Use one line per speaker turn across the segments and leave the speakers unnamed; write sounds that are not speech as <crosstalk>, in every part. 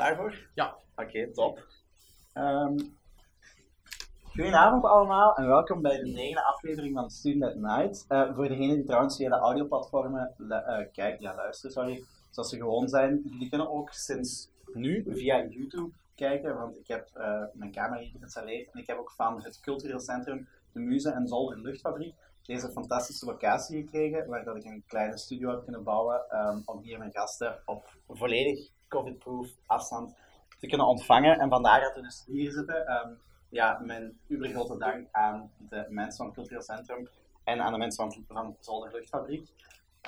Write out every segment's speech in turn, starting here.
Daarvoor?
Ja.
Oké, top. Ehm, goedenavond allemaal en welkom bij de negende aflevering van Student at Night. Eh, voor degenen die trouwens via de audioplatformen uh, kijken, ja, luisteren, sorry, zoals ze gewoon zijn, jullie kunnen ook sinds nu via YouTube kijken, want ik heb uh, mijn camera hier geïnstalleerd en ik heb ook van het cultureel centrum de Muze en Zolder Luchtfabriek deze fantastische locatie gekregen, waar dat ik een kleine studio heb kunnen bouwen um, om hier mijn gasten op volledig covid-proof afstand te kunnen ontvangen. En vandaar dat we dus hier zitten. Um, ja, mijn ubergrote dank aan de mensen van het Cultureel Centrum en aan de mensen van, Zolder Luchtfabriek.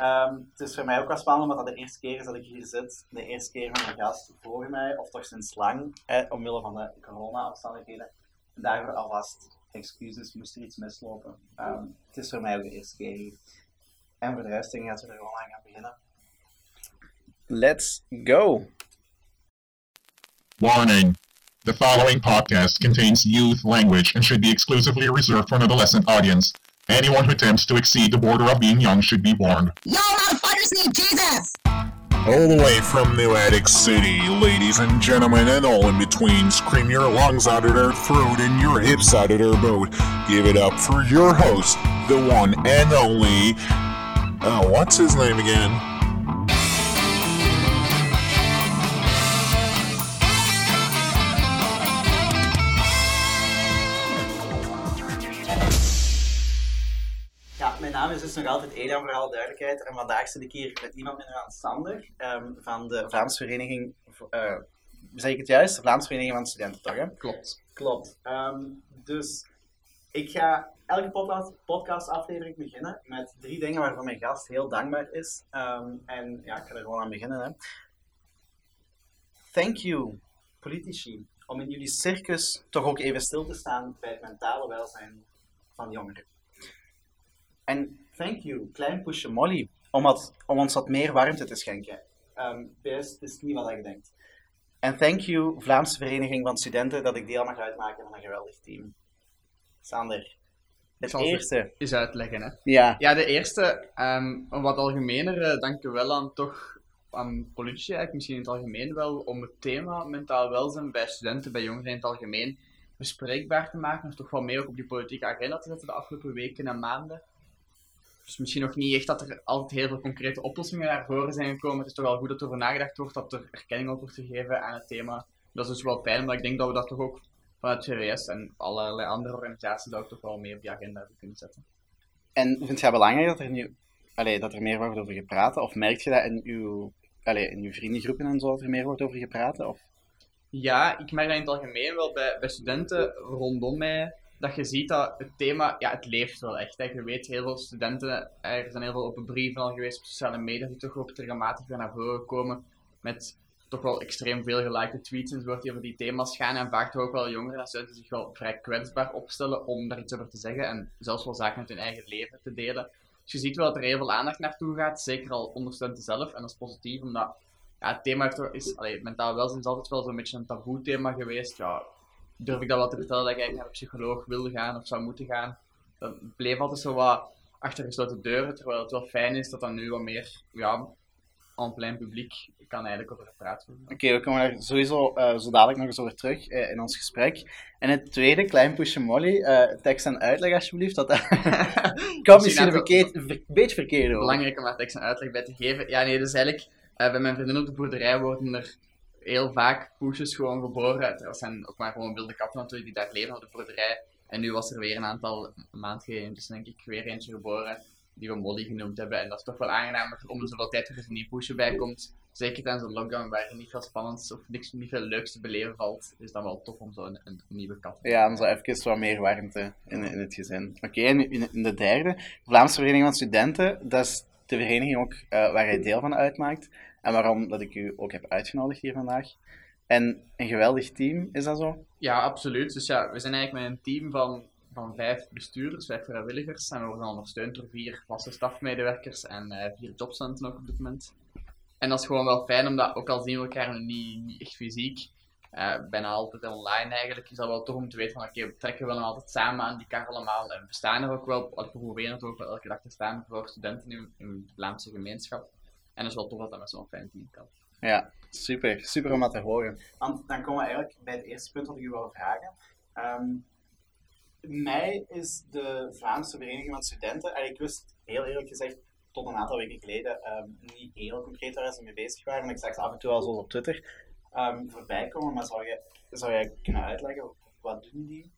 Um, het is voor mij ook wel spannend, omdat dat de eerste keer is dat ik hier zit. De eerste keer met een gast voor mij, of toch sinds lang, eh, omwille van de corona-omstandigheden. Daarvoor alvast excuses, moest er iets mislopen. Um, het is voor mij ook de eerste keer hier. En voor de rest denk ik dat we er gewoon aan gaan beginnen. Let's go!
Warning. The following podcast contains youth language and should be exclusively reserved for an adolescent audience. Anyone who attempts to exceed the border of being young should be warned.
Yo, motherfuckers need Jesus!
All the way from New Attic City, ladies and gentlemen, and all in between, scream your lungs out of their throat and your hips out of their boat. Give it up for your host, the one and only. Oh, what's his name again?
Is dus nog altijd Elian, voor alle duidelijkheid. En vandaag zit ik hier met iemand met naam Sander um, van de Vlaamse Vereniging. Uh, zeg ik het juist? De Vlaamse Vereniging van Studenten, toch? Hè?
Klopt.
Klopt. Um, dus ik ga elke podcast, podcastaflevering beginnen met drie dingen waarvoor mijn gast heel dankbaar is. Um, en ja, ik ga er gewoon aan beginnen. Hè. Thank you, politici, om in jullie circus toch ook even stil te staan bij het mentale welzijn van jongeren. En thank you, klein pusje Molly, om, wat, om ons wat meer warmte te schenken. Um, PS, het is niet wat je denkt. En thank you, Vlaamse Vereniging van Studenten, dat ik deel mag uitmaken van een geweldig team. Sander, het eerste.
Eens uitleggen, hè?
Ja.
Ja, de eerste, um, wat algemener, uh, dank wel aan toch aan politici, eigenlijk misschien in het algemeen wel, om het thema mentaal welzijn bij studenten, bij jongeren in het algemeen, bespreekbaar te maken. Of toch wel meer ook op die politieke agenda te zetten de afgelopen weken en maanden. Dus misschien nog niet echt dat er altijd heel veel concrete oplossingen naar voren zijn gekomen. Het is toch wel goed dat er over nagedacht wordt, dat er erkenning wordt gegeven aan het thema. Dat is dus wel fijn, maar ik denk dat we dat toch ook vanuit VWS en allerlei andere organisaties dat ook toch wel meer op die agenda hebben kunnen zetten.
En vind jij belangrijk dat er nu allee, dat er meer wordt over gepraat? Of merk je dat in uw, allee, in uw vriendengroepen en zo, dat er meer wordt over gepraat? Of?
Ja, ik merk dat in het algemeen wel bij, bij studenten rondom mij, dat je ziet dat het thema, ja, het leeft wel echt. Hè. Je weet, heel veel studenten, er zijn heel veel open brieven al geweest op sociale media die toch ook regelmatig weer naar voren komen met toch wel extreem veel gelikte tweets enzovoort die over die thema's gaan en vaak toch ook wel jongeren en studenten zich wel vrij kwetsbaar opstellen om daar iets over te zeggen en zelfs wel zaken uit hun eigen leven te delen. Dus je ziet wel dat er heel veel aandacht naartoe gaat, zeker al onder studenten zelf. En dat is positief, omdat ja, het thema heeft, is, allee, mentaal welzijn is altijd wel zo'n beetje een taboe thema geweest. Ja, durf ik dat wel te vertellen dat ik eigenlijk naar een psycholoog wilde gaan of zou moeten gaan. Dat bleef altijd zo wat achter gesloten deuren, terwijl het wel fijn is dat dat nu wat meer ja, en plein publiek kan eigenlijk over gepraat worden.
Oké, okay, we komen daar sowieso uh, zo dadelijk nog eens over terug uh, in ons gesprek. En het tweede, klein pusje Molly, uh, tekst en uitleg alsjeblieft. Dat <laughs> komt misschien een verkeerd, beetje verkeerd over.
Belangrijk om daar tekst en uitleg bij te geven. Ja, nee, dus eigenlijk, bij mijn vriendin op de boerderij worden er heel vaak poesjes gewoon geboren. Er zijn ook maar gewoon wilde katten natuurlijk die daar leven op de boerderij. En nu was er weer een aantal maanden geleden, dus denk ik weer eentje geboren, die we Molly genoemd hebben. En dat is toch wel aangenaam dat er om de zoveel tijd er een nieuw poesje bij komt. Zeker tijdens de lockdown, waar er niet veel spannends of niks, niet veel leuks te beleven valt, is dat wel tof om zo een, een nieuwe kat te
Ja, om zo even wat meer warmte in, in het gezin. Oké, en in, de derde, de Vlaamse Vereniging van Studenten, dat is de vereniging ook uh, waar hij deel van uitmaakt. En waarom dat ik u ook heb uitgenodigd hier vandaag. En een geweldig team, is dat zo?
Ja, absoluut. Dus ja, we zijn eigenlijk met een team van, van vijf bestuurders, vijf vrijwilligers. En we worden ondersteund door vier vaste stafmedewerkers en uh, vier jobcenten ook op dit moment. En dat is gewoon wel fijn, omdat ook al zien we elkaar niet, niet echt fysiek, uh, bijna altijd online eigenlijk, is dat wel toch om te weten van oké, we trekken wel altijd samen aan die kar allemaal. En we staan er ook wel, we proberen het ook wel elke dag te staan voor studenten in, in de Vlaamse gemeenschap. En dat is wel tof dat dat met zo'n fijn team kan.
Ja, Super, super om dat te horen. Want dan komen we eigenlijk bij het eerste punt wat ik u wil vragen. Ehm mij is de Vlaamse Vereniging van Studenten, en ik wist heel eerlijk gezegd tot een aantal weken geleden ehm, niet heel concreet waar ze mee bezig waren, maar ik zag ze af en toe al zo op Twitter ehm, voorbij komen. Maar zou je, zou jij kunnen uitleggen, wat doen die?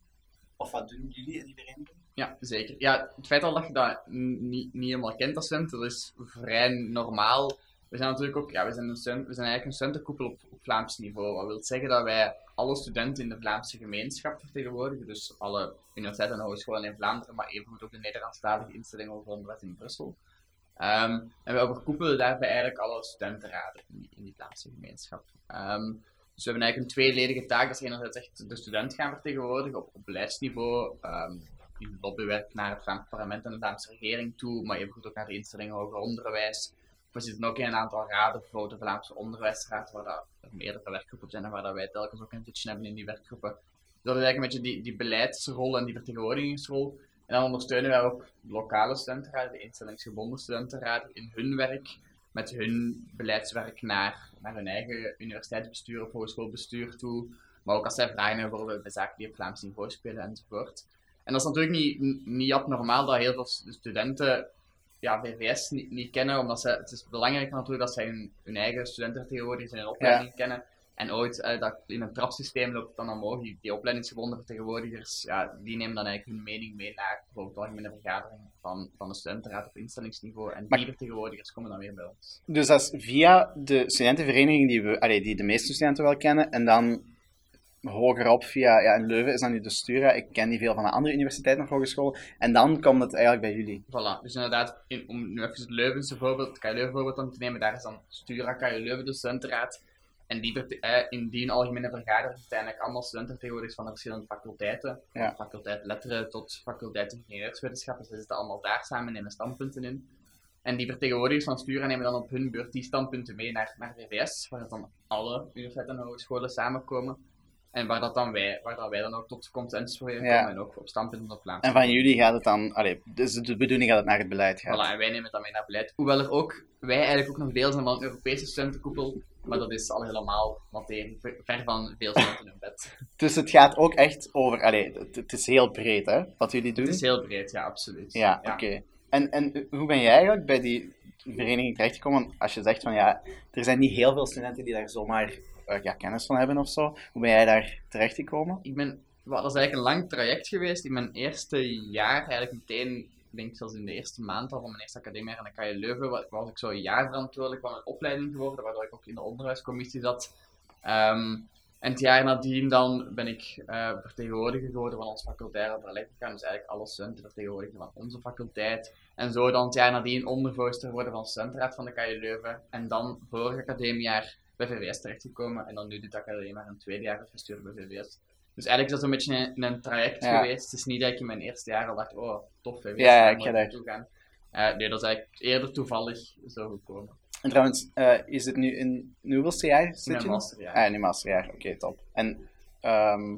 Of wat doen jullie in die vereniging?
Ja, zeker. Ja, het feit al dat je dat niet, niet helemaal kent als student, dat is vrij normaal. We zijn natuurlijk ook, ja, we zijn, een we zijn eigenlijk een studentenkoepel op, op Vlaams niveau. Wat wil zeggen dat wij alle studenten in de Vlaamse gemeenschap vertegenwoordigen. Dus alle universiteiten en hogescholen in Vlaanderen, maar evengoed ook de Nederlandstalige instellingen over onderwijs in Brussel. Ehm, en we overkoepelen daarbij eigenlijk alle studentenraden in die, Vlaamse gemeenschap. Ehm, dus we hebben eigenlijk een tweeledige taak. Dat is enerzijds echt de student gaan vertegenwoordigen op, op beleidsniveau. In lobbywerk naar het Vlaams parlement en de Vlaamse regering toe, maar evengoed ook naar de instellingen hoger onderwijs. We zitten ook in een aantal raden, bijvoorbeeld de Vlaamse Onderwijsraad, waar dat er meerdere werkgroepen zijn en waar dat wij telkens ook een pitch hebben in die werkgroepen. Dus dat is eigenlijk een beetje die, die beleidsrol en die vertegenwoordigingsrol. En dan ondersteunen wij ook lokale studentenraden, de instellingsgebonden studentenraden, in hun werk, met hun beleidswerk naar, naar hun eigen universiteitsbestuur of hogeschoolbestuur toe. Maar ook als zij vragen hebben bijvoorbeeld bij zaken die op Vlaams niveau spelen enzovoort. En dat is natuurlijk niet, niet abnormaal dat heel veel studenten ja, VVS niet, niet kennen, omdat ze, het is belangrijk natuurlijk dat zij hun, hun eigen studentenvertegenwoordigers in hun opleiding kennen. En ooit, eh, dat in een trapsysteem loopt het dan omhoog, die, die opleidingsgebonden vertegenwoordigers, ja, die nemen dan eigenlijk hun mening mee naar bijvoorbeeld de algemene vergadering van, van de studentenraad op instellingsniveau. En
Maar-
die vertegenwoordigers komen dan weer bij ons.
Dus dat is via de studentenvereniging die, we, allee, die de meeste studenten wel kennen, en dan hogerop via, ja, in Leuven is dan nu de Stura, ik ken niet veel van de andere universiteiten of hogescholen, en dan komt het eigenlijk bij jullie.
Voilà, dus inderdaad, in, om nu even het Leuvense voorbeeld, het KU Leuven voorbeeld dan te nemen, daar is dan Stura KU Leuven, de studentenraad. En die, eh, in die algemene vergadering zitten eigenlijk allemaal studentenvertegenwoordigers van de verschillende faculteiten.
Ja.
Van faculteit letteren tot faculteit ingenieurswetenschappen. Ze zitten allemaal daar samen en nemen standpunten in. En die vertegenwoordigers van Stura nemen dan op hun beurt die standpunten mee naar, naar VVS, waar dan alle universiteiten en hogescholen samenkomen. En waar, dat dan wij, waar dat wij dan ook tot consensus voor komen
Ja.
en ook op standpunten op Vlaams.
En van jullie gaat het dan, allee, dus de bedoeling gaat het naar het beleid gaan.
Voilà, en wij nemen het dan mee naar beleid. Hoewel er ook, wij eigenlijk ook nog deel zijn van een Europese studentenkoepel, maar dat is al helemaal materie, ver van veel studenten in bed. <laughs>
Dus het gaat ook echt over, allee, het, het is heel breed hè, wat jullie doen.
Het is heel breed, ja, absoluut.
Ja, oké. En, en hoe ben jij eigenlijk bij die vereniging terechtgekomen? Als je zegt van ja, er zijn niet heel veel studenten die daar zomaar ja, kennis van hebben of zo. Hoe ben jij daar terechtgekomen?
Ik ben, wel, dat is eigenlijk een lang traject geweest. In mijn eerste jaar, eigenlijk meteen, ik denk zelfs in de eerste maand al van mijn eerste academie aan de KU Leuven, wa- was ik zo een jaar verantwoordelijk van een opleiding geworden, waardoor ik ook in de onderwijscommissie zat. Ehm, en het jaar nadien dan ben ik eh, vertegenwoordiger geworden van ons facultaire elektrica, dus eigenlijk alle studenten vertegenwoordiger van onze faculteit. En zo dan het jaar nadien ondervoorzitter geworden van de van de KU Leuven. En dan vorig academiejaar bij VWS terechtgekomen. En dan nu dit academiejaar een tweede jaar het bestuur bij VWS. Dus eigenlijk is dat zo'n beetje een, een traject
Ja.
geweest. Het is niet dat ik in mijn eerste jaar al dacht, oh, tof, VWS,
Ja, ik ga daar-
naartoe gaan. Eh, nee, dat is eigenlijk eerder toevallig zo gekomen.
En trouwens, eh, is het nu in in hoeveelste jaar?
In
Zit je?
masterjaar.
Ah, in je masterjaar. Oké, top. En, ehm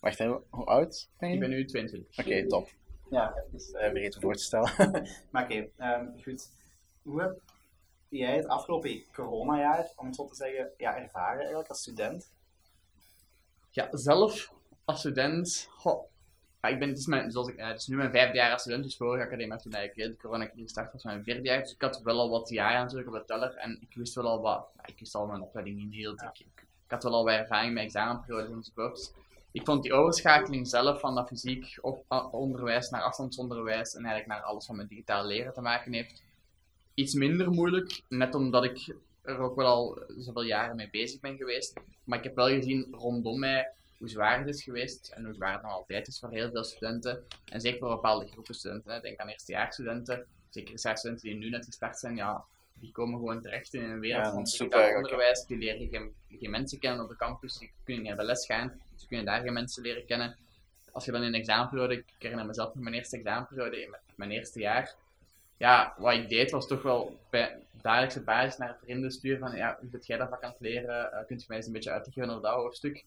wacht even, hoe oud ben je?
Ik ben nu 22.
Oké, top. Ja, dus uh, vergeten voor te stellen. <laughs> maar oké, ehm, goed. Hoe heb jij het afgelopen coronajaar, om het zo te zeggen, ja, ervaren eigenlijk als student?
Ja, zelf als student, goh, ja, ik ben, het, is mijn, zoals ik, eh, het is nu mijn vijfde jaar als student, dus vorige academie toen eigenlijk de corona-crisis gestart was mijn vierde jaar, dus ik had wel al wat jaren natuurlijk op de teller en ik wist wel al wat, ja, ik wist al mijn opleiding niet heel dik. Ik, ik had wel al wat ervaring met examenperiodes enzovoort. Dus ik vond die overschakeling zelf van dat fysiek op, a- onderwijs naar afstandsonderwijs en eigenlijk naar alles wat met digitaal leren te maken heeft, iets minder moeilijk, net omdat ik er ook wel al zoveel jaren mee bezig ben geweest. Maar ik heb wel gezien rondom mij hoe zwaar het is geweest en hoe zwaar het nog altijd is voor heel veel studenten. En zeker voor bepaalde groepen studenten. Hè. Denk aan eerstejaarsstudenten, zeker eerstejaarsstudenten die nu net gestart zijn, ja, die komen gewoon terecht in een wereld
Ja,
van digitaal onderwijs. Die leren geen, geen mensen kennen op de campus, die kunnen niet naar de les gaan, ze kunnen daar geen mensen leren kennen. Als je dan in een examenperiode, ik herinner mezelf nog mijn eerste examenperiode in mijn eerste jaar, ja, wat ik deed was toch wel bij dagelijkse basis naar vrienden sturen van, ja, hoe zit jij dat vak aan het leren? Eh, kunt je mij eens een beetje uitleggen over dat hoofdstuk?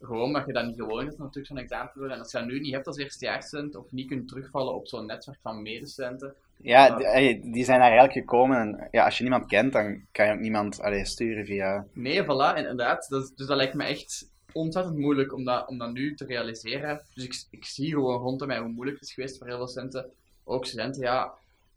gewoon omdat je dat niet gewoon is, natuurlijk zo'n examenperiode. En als je dat nu niet hebt als eerstejaarsstudent, of niet kunt terugvallen op zo'n netwerk van medestudenten,
Ja, die, zijn daar eigenlijk gekomen en ja, als je niemand kent, dan kan je ook niemand allee, sturen via...
Nee, voilà, inderdaad. Dat, dus dat lijkt me echt ontzettend moeilijk om dat, om dat nu te realiseren. Dus ik, ik zie gewoon rondom mij hoe moeilijk het is geweest voor heel veel studenten. Ook studenten, ja,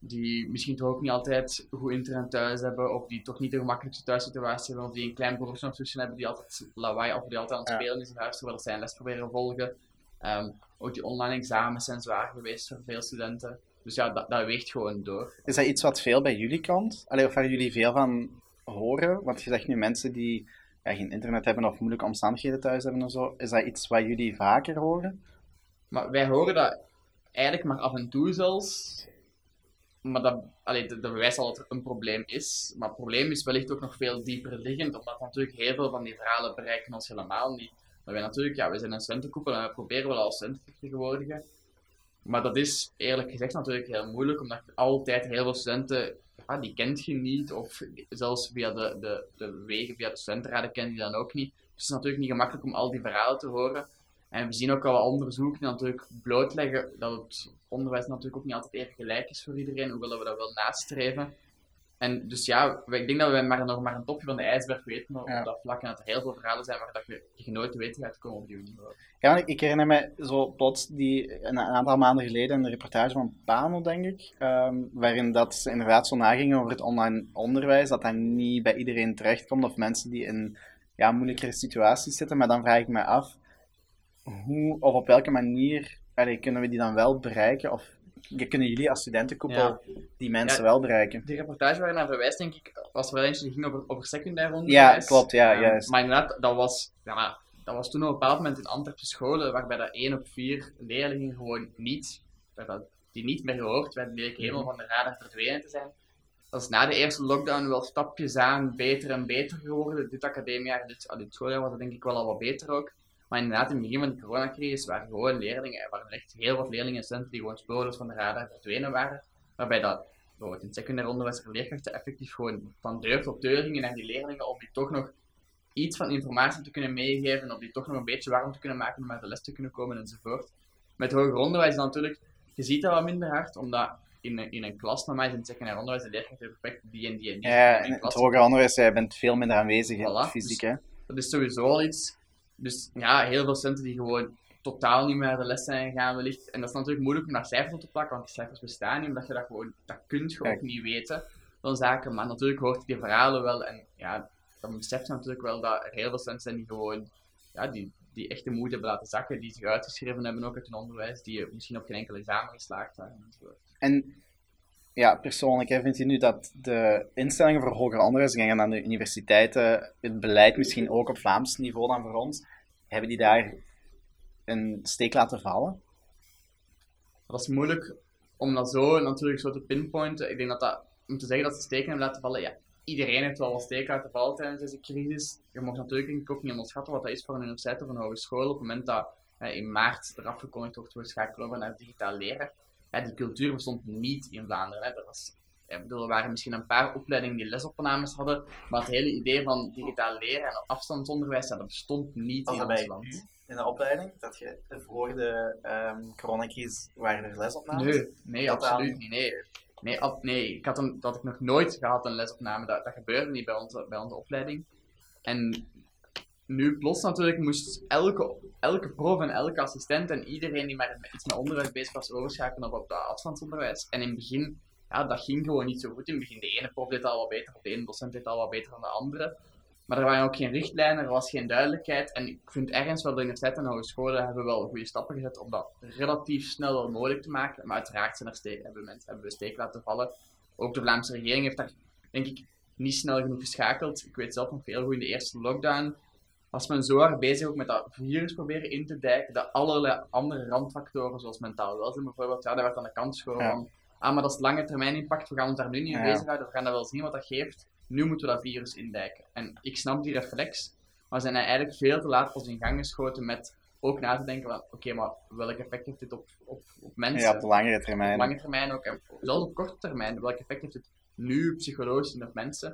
die misschien toch ook niet altijd goed internet thuis hebben, of die toch niet de gemakkelijkste thuissituatie hebben, of die een klein broertje of zusje hebben die altijd lawaai of die altijd aan het spelen is in huis, terwijl zij een les proberen volgen. Ehm, ook die online examens zijn zwaar geweest voor veel studenten. Dus ja, dat, dat weegt gewoon door.
Is dat iets wat veel bij jullie komt? Allee, of waar jullie veel van horen? Want je zegt nu mensen die ja, geen internet hebben of moeilijke omstandigheden thuis hebben en zo. Is dat iets wat jullie vaker horen?
Maar wij horen dat eigenlijk maar af en toe zelfs. Maar dat, allee, dat, bewijst al dat er een probleem is. Maar het probleem is wellicht ook nog veel dieper liggend, omdat natuurlijk heel veel van die verhalen bereiken ons helemaal niet. Maar wij natuurlijk, ja, we zijn een studentenkoepel en we proberen wel als studenten te vertegenwoordigen. Maar dat is eerlijk gezegd natuurlijk heel moeilijk, omdat je altijd heel veel studenten, ja, die kent je niet, of zelfs via de, de, de wegen, via de studentenraden ken je dan ook niet. Dus het is natuurlijk niet gemakkelijk om al die verhalen te horen. En we zien ook al die natuurlijk blootleggen dat het onderwijs natuurlijk ook niet altijd even gelijk is voor iedereen, hoewel we dat wel nastreven. En dus ja, ik denk dat we maar nog maar een topje van de ijsberg weten op
Ja.
dat vlak en dat er heel veel verhalen zijn waar dat je, je nooit te weten gaat komen op die manier.
Ja, want ik herinner me zo plots die, een, een aantal maanden geleden een reportage van Pano, denk ik, ehm, waarin dat ze inderdaad zo nagingen over het online onderwijs, dat dat niet bij iedereen terechtkomt, of mensen die in ja, moeilijkere situaties zitten. Maar dan vraag ik me af, hoe of op welke manier allee, kunnen we die dan wel bereiken? Of kunnen jullie als studentenkoepel
Ja.
die mensen
Ja.
wel bereiken?
Die reportage waar je naar verwijst, denk ik, was er wel eentje die ging over, over secundair
Ja,
onderwijs.
klopt, ja,
Ehm,
juist.
Maar inderdaad, dat was, ja, dat was toen op een bepaald moment in Antwerpse scholen, waarbij dat één op vier leerlingen gewoon niet, dat, die niet meer gehoord werden, die helemaal
Mhm.
van de radar verdwenen te zijn. Dat is na de eerste lockdown wel stapjes aan beter en beter geworden. Dit academiejaar, dit, dit schooljaar was dat denk ik wel al wat beter ook. Maar inderdaad, in het begin van de coronacrisis waren gewoon leerlingen, er waren echt heel wat leerlingen en studenten die gewoon spoorloos van de radar verdwenen waren. Waarbij dat bijvoorbeeld in het secundair onderwijs er leerkrachten effectief gewoon van deur tot deur gingen naar die leerlingen om die toch nog iets van informatie te kunnen meegeven, om die toch nog een beetje warm te kunnen maken om uit de les te kunnen komen enzovoort. Met hoger onderwijs dan natuurlijk, je ziet dat wat minder hard, omdat in een, in een klas, normaal is in het secundair onderwijs, de leerkracht heeft perfect die en die en die
Ja,
in
het hoger onderwijs, jij bent veel minder aanwezig in
Voilà,
fysiek,
dus-
hè?
Dat is sowieso al iets. Dus ja, heel veel studenten die gewoon totaal niet meer naar de les zijn gegaan wellicht. En dat is natuurlijk moeilijk om daar cijfers op te plakken, want die cijfers bestaan niet, omdat je dat gewoon, dat kunt je ook niet weten van zaken. Maar natuurlijk hoort je die verhalen wel en ja, dan beseft je natuurlijk wel dat er heel veel studenten zijn die gewoon, ja, die, die echt de moed hebben laten zakken, die zich uitgeschreven hebben ook uit hun onderwijs, die misschien op geen enkel examen geslaagd enzovoort.
En ja, persoonlijk hè, vind je nu dat de instellingen voor hoger onderwijs, denk aan de universiteiten, het beleid misschien ook op Vlaams niveau dan voor ons, hebben die daar een steek laten vallen?
Dat is moeilijk om dat zo natuurlijk zo te pinpointen. Ik denk dat dat, om te zeggen dat ze steken hebben laten vallen, ja, iedereen heeft wel wat steken laten vallen tijdens deze crisis. Je mag natuurlijk ook niet onderschatten wat dat is voor een universiteit of een hogeschool. Op het moment dat eh, in maart er afgekondigd wordt, we schakelen over naar digitaal leren. Ja, die cultuur bestond niet in Vlaanderen. Hè. Was, ik bedoel, er waren misschien een paar opleidingen die lesopnames hadden, maar het hele idee van digitaal leren en afstandsonderwijs, dat bestond niet in ons land.
in de opleiding, dat je voor de um, coronacrisis waren er lesopnames?
Nee, nee,
Dat
absoluut
aan-
niet. Nee. Nee, ab- nee, ik had, een, dat ik nog nooit gehad, een lesopname. Dat, dat gebeurde niet bij onze, bij onze opleiding. En nu plots natuurlijk moest elke, elke prof en elke assistent en iedereen die maar iets met onderwijs bezig was overschakelen op, op dat afstandsonderwijs. En in het begin, ja, dat ging gewoon niet zo goed. In het begin, de ene prof deed al wat beter, of de ene docent deed al wat beter dan de andere. Maar er waren ook geen richtlijnen, er was geen duidelijkheid. En ik vind ergens wel de universiteiten en hogescholen hebben wel goede stappen gezet om dat relatief snel wel mogelijk te maken. Maar uiteraard zijn er ste- hebben, mensen, hebben we steek laten vallen. Ook de Vlaamse regering heeft daar, denk ik, niet snel genoeg geschakeld. Ik weet zelf nog heel goed in de eerste lockdown. Was men zo hard bezig ook met dat virus proberen in te dijken, dat allerlei andere randfactoren, zoals mentaal welzijn bijvoorbeeld, ja, daar werd aan de kant geschoven
Ja.
van, ah, maar dat is lange termijn impact, we gaan ons daar nu niet mee
Ja.
bezighouden, we gaan dat wel zien wat dat geeft. Nu moeten we dat virus indijken. En ik snap die reflex, maar we zijn eigenlijk veel te laat pas in gang geschoten met ook na te denken van, oké, maar welk effect heeft dit op, op, op mensen?
Ja, op de langere
op
termijn.
lange termijn ook, en zelfs op korte termijn, welk effect heeft het nu psychologisch op mensen?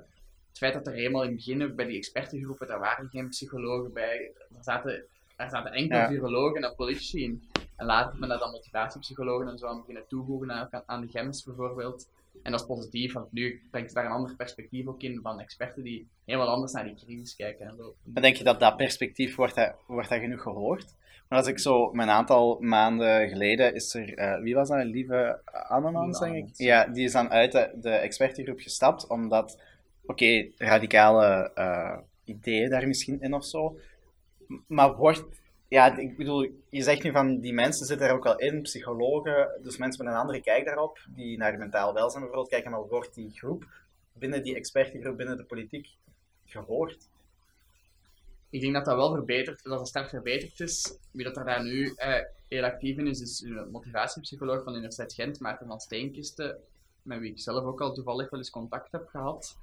Het feit dat er eenmaal in het begin bij die expertengroepen, daar waren geen psychologen bij, er zaten er zaten enkel
Ja.
virologen en politici in. En later men dat dan motivatiepsychologen en zo aan beginnen toevoegen aan, aan de GEMS bijvoorbeeld. En dat is positief, want nu brengt daar een ander perspectief ook in van experten die helemaal anders naar die crisis kijken. En zo.
Maar denk je dat dat perspectief, wordt dat, wordt dat genoeg gehoord? Maar als ik zo, een aantal maanden geleden is er, eh, wie was dat, Lieve Annemans, denk ik? Ja, die is dan uit de, de expertengroep gestapt, omdat, oké, radicale eh, ideeën daar misschien in of zo. Maar wordt, ja, ik bedoel, je zegt nu van, die mensen zitten er ook wel in, psychologen, dus mensen met een andere kijk daarop, die naar mentaal welzijn bijvoorbeeld kijken, maar wordt die groep, binnen die expertengroep, binnen de politiek, gehoord?
Ik denk dat dat wel verbeterd, dat het sterk verbeterd is. Wie dat er daar nu eh, heel actief in is, is een motivatiepsycholoog van de Universiteit Gent, Maarten van Steenkisten, met wie ik zelf ook al toevallig wel eens contact heb gehad.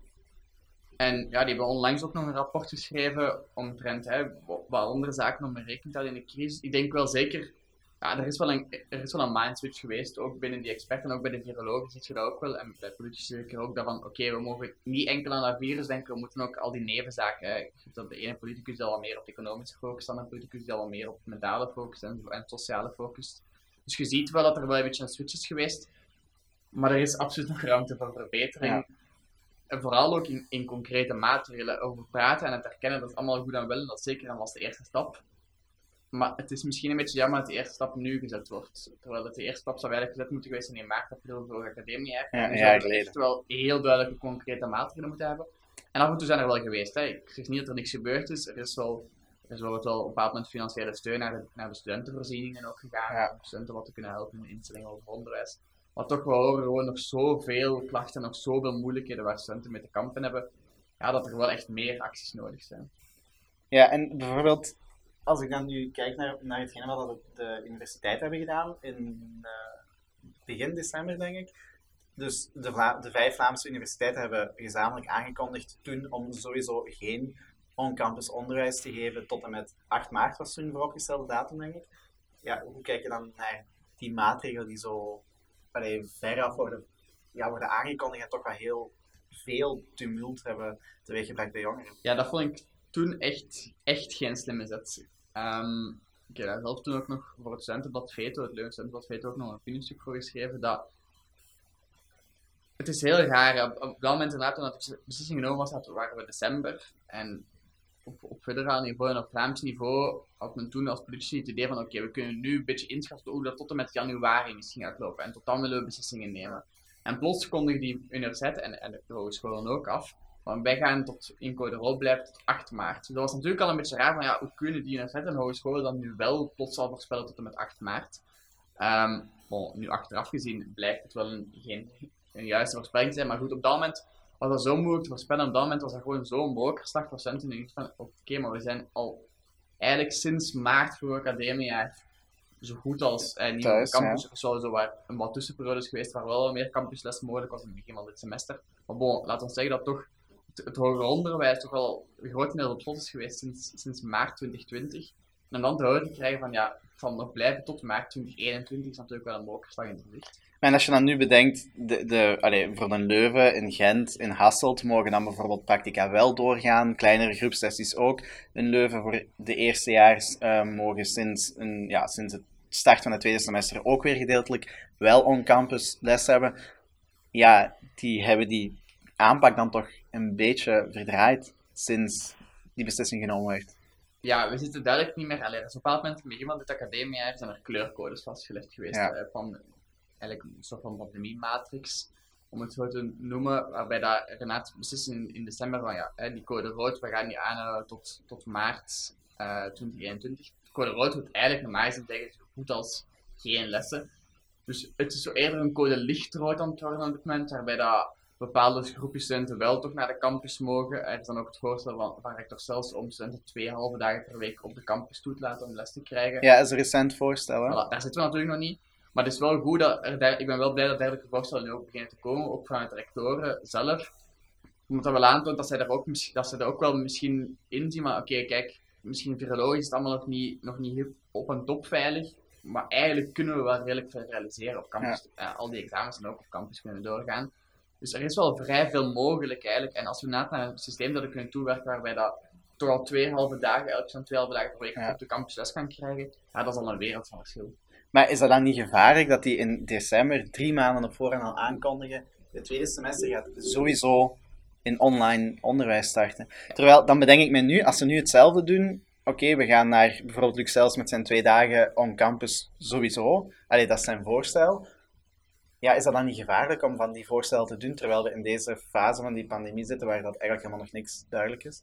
En ja, die hebben onlangs ook nog een rapport geschreven omtrent hè, wat andere zaken om in rekening te houden in de crisis. Ik denk wel zeker, ja, er is wel een, er is wel een mindswitch geweest, ook binnen die experten, ook bij de virologen zie je dat ook wel, en bij politici zeker ook, dat van, oké, we mogen niet enkel aan dat virus denken, we moeten ook al die nevenzaken, hè. Ziet dat de ene politicus al meer op economische focust, dan een politicus die al wat meer op mentale focust en, en sociale focust. Dus je ziet wel dat er wel een beetje een switch is geweest, maar er is absoluut nog ruimte voor verbetering. En vooral ook in, in concrete maatregelen over praten en het erkennen, dat is allemaal goed en wel, en dat zeker en vast de eerste stap. Maar het is misschien een beetje jammer dat die eerste stap nu gezet wordt. Terwijl dat de eerste stap zou eigenlijk gezet moeten geweest zijn in maart, april voor de academie.
Ja,
en zouden we
geleden.
echt wel heel duidelijke concrete maatregelen moeten hebben. En af en toe zijn er wel geweest. Hè. Ik zeg niet dat er niks gebeurd is. Er is wel, er is wel, wel op een bepaald moment financiële steun naar de, naar de studentenvoorzieningen ook gegaan.
Ja.
Om studenten wat te kunnen helpen in de instellingen over onderwijs. Maar toch wel we gewoon nog zoveel klachten, nog zoveel moeilijkheden waar studenten mee te kampen hebben. Ja, dat er wel echt meer acties nodig zijn.
Ja, en bijvoorbeeld, als ik dan nu kijk naar, naar hetgene wat de, de universiteit hebben gedaan in eh, begin december, denk ik. Dus de, de vijf Vlaamse universiteiten hebben gezamenlijk aangekondigd toen om sowieso geen on-campus onderwijs te geven tot en met 8 maart was toen vooropgestelde datum, denk ik. Ja, hoe kijk je dan naar die maatregelen die zo allee, veraf worden, ja, worden aangekondigd en toch wel heel veel tumult hebben teweeggebracht bij jongeren?
Ja, dat vond ik toen echt, echt geen slimme zet. Ehm, ik heb daar zelf toen ook nog voor het studentenblad Veto, het Leuven Studentenblad Veto, ook nog een opiniestuk voor geschreven. Dat het is heel raar. Op, op dat moment inderdaad, toen dat de beslissing genomen was, dat waren we december. En op, federaal niveau en op Vlaams niveau had men toen als politici het idee van oké, we kunnen nu een beetje inschatten hoe dat tot en met januari misschien gaat lopen. En tot dan willen we beslissingen nemen. En plots kondigden die universiteiten en, en de hogescholen ook af want wij gaan tot in code rood blijven tot 8 maart. Dus dat was natuurlijk al een beetje raar, van ja, hoe kunnen die universiteiten en hogescholen dan nu wel plots al voorspellen tot en met 8 maart? Bon, nu achteraf gezien blijkt het wel een, geen een juiste voorspelling te zijn, maar goed, op dat moment was dat zo moeilijk te voorspellen. Op dat moment was dat gewoon zo'n mokerslag voor studenten. En ik van, oké, maar we zijn al eigenlijk sinds maart voor academiejaar zo goed als eh, niet
Thuis,
op campus of zo, zo waar een wat tussenperiodes geweest waar wel wat meer campusles mogelijk was in het begin van dit semester. Maar bon, laten we zeggen dat toch het, het hoger onderwijs toch wel grotendeels op slot is geweest sinds, sinds maart 2020. En dan te horen krijgen van ja, het zal nog blijven tot maart 2021 is natuurlijk wel een mokerslag in het gezicht.
En als je dan nu bedenkt, de, de, allee, voor een Leuven, in Gent, in Hasselt mogen dan bijvoorbeeld practica wel doorgaan, kleinere groepsessies ook. In Leuven voor de eerstejaars eh mogen sinds, een, ja, sinds het start van het tweede semester ook weer gedeeltelijk wel on-campus les hebben. Ja, die hebben die aanpak dan toch een beetje verdraaid sinds die beslissing genomen werd.
Ja, we zitten duidelijk niet meer. Allee, er is op een bepaald moment, in het begin van dit academiejaar, zijn er kleurcodes vastgelegd geweest.
Ja.
eh, van eigenlijk een soort van pandemie-matrix, om het zo te noemen. Waarbij dat Renat beslist in, in december van ja, hè, die code rood, we gaan die aanhouden tot, tot maart eh 2021. Code rood wordt eigenlijk normaal gezien tegen zo goed als geen lessen. Dus het is zo eerder een code lichtrood aan het worden op dit moment, waarbij dat bepaalde groepen studenten wel toch naar de campus mogen. Er is dan ook het voorstel van, van rector zelfs om studenten twee halve dagen per week op de campus toe te laten om les te krijgen.
Ja, is een recent voorstel, hè?
Voilà, daar zitten we natuurlijk nog niet. Maar het is wel goed dat er ik ben wel blij dat dergelijke voorstellen nu ook beginnen te komen, ook vanuit de rectoren zelf. Omdat dat wel aantoont dat zij er ook, dat ze er ook wel misschien inzien, maar oké, kijk, misschien virologisch is het allemaal nog niet, nog niet heel op een top veilig, maar eigenlijk kunnen we wel redelijk veel realiseren op campus. Eh, al die examens zijn ook op campus kunnen doorgaan. Dus er is wel vrij veel mogelijk eigenlijk. En als we naar een systeem dat we kunnen toewerken waarbij dat toch al twee halve dagen, elk zo'n twee halve dagen per week
Ja.
op de campus les kan krijgen, ja, dat is al een wereld van verschil.
Maar is dat dan niet gevaarlijk dat die in december drie maanden op voorhand al aankondigen? Het tweede semester gaat sowieso in online onderwijs starten. Terwijl, dan bedenk ik me nu, als ze nu hetzelfde doen, oké, we gaan naar bijvoorbeeld Luc Sels met zijn twee dagen on campus sowieso. Allee, dat is zijn voorstel. Ja, is dat dan niet gevaarlijk om van die voorstellen te doen, terwijl we in deze fase van die pandemie zitten, waar dat eigenlijk helemaal nog niks duidelijk is?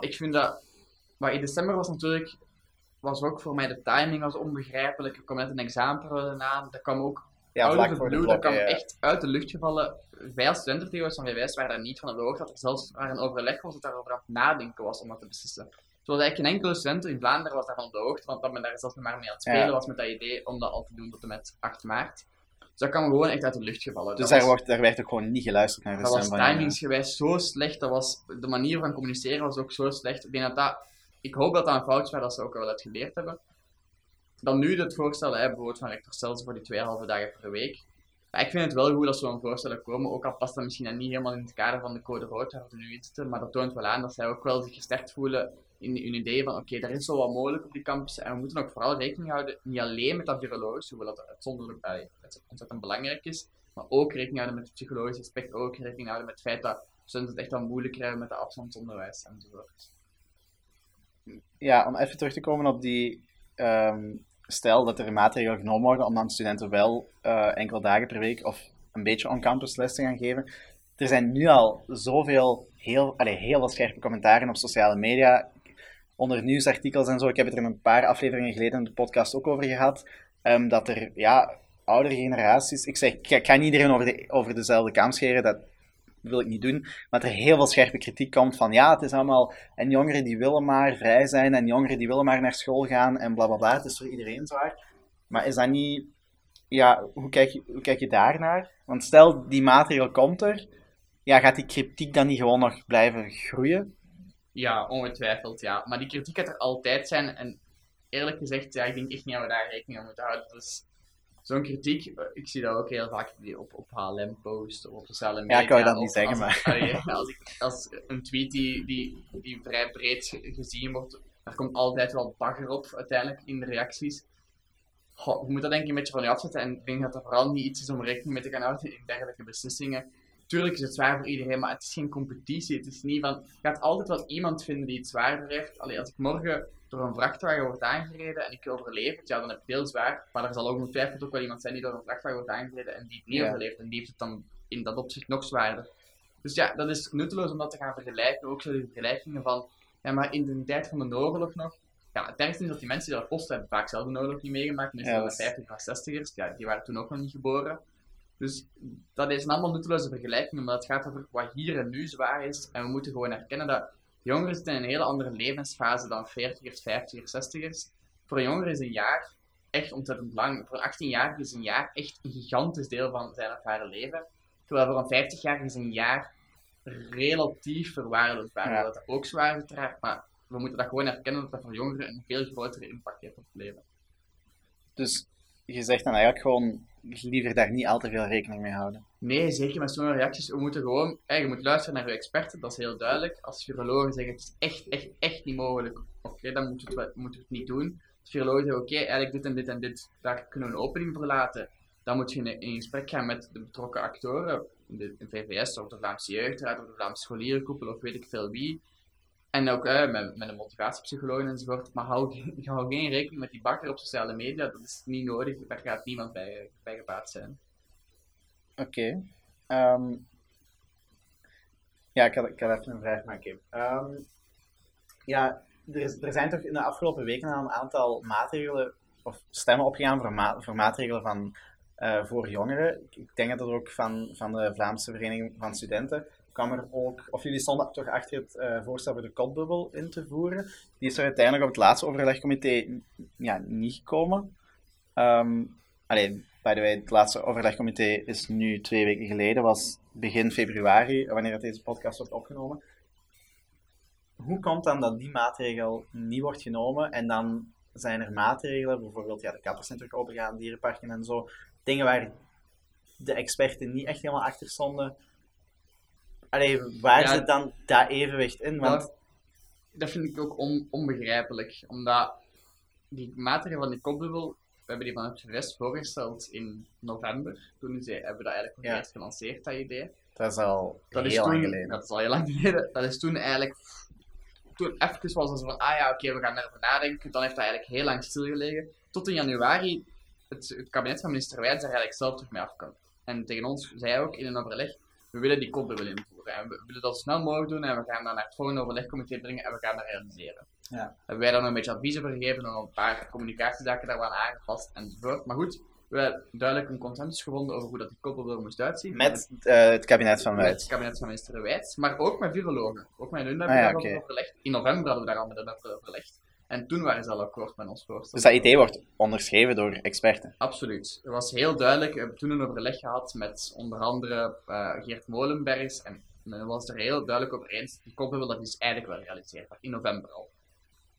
Ik vind dat... Maar in december was natuurlijk... Was ook voor mij de timing was onbegrijpelijk. Er kwam net een examenperiode aan. Dat kwam ook
Ja,
out of blue, dat kwam
ja.
echt uit de lucht gevallen. Als studentenvertegenwoordigers van VWS waren daar niet van op de hoogte. Dat er zelfs waar een overleg was dat daarover aan het nadenken was om dat te beslissen. Terwijl eigenlijk geen enkele student in Vlaanderen was daarvan op de hoogte, want dat men daar zelfs maar mee aan het spelen
Ja.
was met dat idee om dat al te doen tot en met 8 maart. Dus dat kwam gewoon echt uit de lucht gevallen.
Dus
Dat
daar,
was-
wordt, daar werd ook gewoon niet geluisterd naar de
dat was timingsgewijs zo slecht. Dat was, de manier van communiceren was ook zo slecht. Ik, denk dat dat, ik hoop dat dat een fout is, maar dat ze ook wel uit geleerd hebben. Dan nu het voorstel, bijvoorbeeld van rector Stels voor die twee halve dagen per week. Ja, ik vind het wel goed dat zo'n voorstellen komen, ook al past dat misschien dan niet helemaal in het kader van de code rood waar we nu in zitten, maar dat toont wel aan dat zij ook wel zich gesterkt voelen in hun idee van oké, er is wel wat mogelijk op die campus en we moeten ook vooral rekening houden, niet alleen met dat virologisch, hoewel dat uitzonderlijk het ontzettend belangrijk is, maar ook rekening houden met het psychologische aspect, ook rekening houden met het feit dat studenten het echt wel moeilijk krijgen met de afstandsonderwijs enzovoort.
Ja, om even terug te komen op die. ehm, stel dat er maatregelen genomen worden om dan studenten wel eh, enkele dagen per week of een beetje on-campus les te gaan geven. Er zijn nu al zoveel, heel, allee, heel scherpe commentaren op sociale media, onder nieuwsartikels en zo. Ik heb het er een paar afleveringen geleden in de podcast ook over gehad. ehm, dat er, ja, oudere generaties. Ik zeg, ik ga niet iedereen over, de, over dezelfde kam scheren, dat wil ik niet doen. Maar er heel veel scherpe kritiek komt van ja, het is allemaal. En jongeren die willen maar vrij zijn en jongeren die willen maar naar school gaan en bla bla bla. Het is voor iedereen zwaar. Maar is dat niet. Ja, hoe kijk je, hoe kijk je daarnaar? Want stel, die maatregel komt er. Ja, gaat die kritiek dan niet gewoon nog blijven groeien?
Ja, ongetwijfeld, ja. Maar die kritiek gaat er altijd zijn. En eerlijk gezegd, ja, ik denk echt niet dat we daar rekening mee moeten houden. Dus zo'n kritiek, eh, ik zie dat ook heel vaak op, op HLM-posts of op sociale media.
ik wou dat
of
niet zeggen,
als,
maar- <laughs>
allee, als, ik, als een tweet die, die, die vrij breed ge- gezien wordt, daar komt altijd wel bagger op uiteindelijk in de reacties. Goh, je moet dat denk ik een beetje van je afzetten. En ik denk dat dat vooral niet iets is om rekening mee te gaan houden in dergelijke beslissingen. Tuurlijk is het zwaar voor iedereen, maar het is geen competitie. Het is niet van, je gaat altijd wel iemand vinden die het zwaarder heeft. Allee, als ik morgen door een vrachtwagen wordt aangereden en ik overleef ja, dan heb ik het heel zwaar. Maar er zal ook ongetwijfeld ook wel iemand zijn die door een vrachtwagen wordt aangereden en die het niet
Ja.
overleeft. En die heeft het dan in dat opzicht nog zwaarder. Dus ja, dat is nutteloos om dat te gaan vergelijken. Ook zo vergelijkingen van, ja, maar in de tijd van de oorlog nog, ja, het ergste is dat die mensen die dat posten hebben vaak zelf de oorlog niet meegemaakt. Meestal
Ja,
de
dat is-
50 of 60ers, ja, die waren toen ook nog niet geboren. Dus dat is een allemaal nutteloze vergelijking, omdat het gaat over wat hier en nu zwaar is. En we moeten gewoon erkennen dat jongeren zitten in een hele andere levensfase dan 40ers, 50ers, 60ers. Voor een jongere is een jaar echt ontzettend lang. Voor een 18-jarige is een jaar echt een gigantisch deel van zijn of haar leven. Terwijl voor een 50-jarige is een jaar relatief verwaarloosbaar.
Ja.
Dat dat ook zwaar is, uiteraard, maar we moeten dat gewoon erkennen dat dat voor jongeren een veel grotere impact heeft op het leven.
Dus je zegt dan eigenlijk gewoon liever daar niet al te veel rekening mee houden.
Nee, zeker met zo'n reacties. We moeten gewoon, je moet luisteren naar je experten, dat is heel duidelijk. Als virologen zeggen het is echt, echt, echt niet mogelijk, oké, dan moeten we, het, moeten het niet doen. Als virologen zeggen oké, eigenlijk dit en dit en dit, daar kunnen we een opening voor laten. Dan moet je in, gesprek gaan met de betrokken actoren, de VVS of de Vlaamse Jeugdraad of de Vlaamse Scholierenkoepel of weet ik veel wie. En ook eh, met, met een motivatiepsycholoog enzovoort. Maar hou, <laughs> hou geen rekening met die bakker op sociale media, dat is niet nodig, daar gaat niemand bij, bij gebaat zijn.
Oké. Ehm, ja, ik had, ik even een vraag maken. Ehm, ja, er, is, er zijn toch in de afgelopen weken al een aantal maatregelen of stemmen opgegaan voor, ma- voor maatregelen van, eh, voor jongeren. Ik, denk dat dat ook van, van de Vlaamse Vereniging van Studenten ook, of jullie stonden toch achter het eh, voorstel voor de kotbubbel in te voeren. Die is er uiteindelijk op het laatste overlegcomité ja, niet gekomen. Ehm allee, by the way, het laatste overlegcomité is nu twee weken geleden, was begin februari, wanneer deze podcast wordt opgenomen. Hoe komt dan dat die maatregel niet wordt genomen en dan zijn er maatregelen, bijvoorbeeld ja, de kappers zijn terug opengaan, dierenparken en zo, dingen waar de experten niet echt helemaal achter stonden. Allee, waar
Ja.
zit dan dat evenwicht in? Want
Dat, dat vind ik ook on- onbegrijpelijk. Omdat die maatregelen van die kopdubbel, we hebben die van het gewest voorgesteld in november. Toen is, hebben we dat eigenlijk voor
Ja.
eerst gelanceerd, dat idee.
dat is al
Dat is
heel
toen,
lang geleden.
Dat is al heel lang geleden. Dat is toen eigenlijk... Toen even was het van, ah ja, oké, we gaan erover nadenken. Dan heeft dat eigenlijk heel lang stilgelegen. Tot in januari het, het kabinet van minister Wijts er eigenlijk zelf terug mee afkwam. En tegen ons zei hij ook in een overleg, we willen die kopdubbel invoeren. En we willen dat zo snel mogelijk doen en we gaan dat naar het volgende overlegcomité brengen en we gaan dat realiseren.
Ja.
Hebben wij nog een beetje advies over gegeven, nog een paar communicatiezaken daar waren aangepast enzovoort. Maar goed, we hebben duidelijk een consensus gevonden over hoe dat die kopdubbel moest uitzien.
Met eh, het kabinet van
Met het
Wijts.
kabinet van minister Wijts, maar ook met virologen. Ook met hun hebben we
Ah, ja,
overlegd. In november hadden we daar al met hen over overlegd. En toen waren ze al akkoord met ons voorstel.
Dus dat idee wordt onderschreven door experten.
Absoluut. Het was heel duidelijk. We hebben toen een overleg gehad met onder andere eh, Geert Molenbergs. En men was er heel duidelijk over eens. Die kopdubbel dat is eigenlijk wel realiseerbaar. In november al.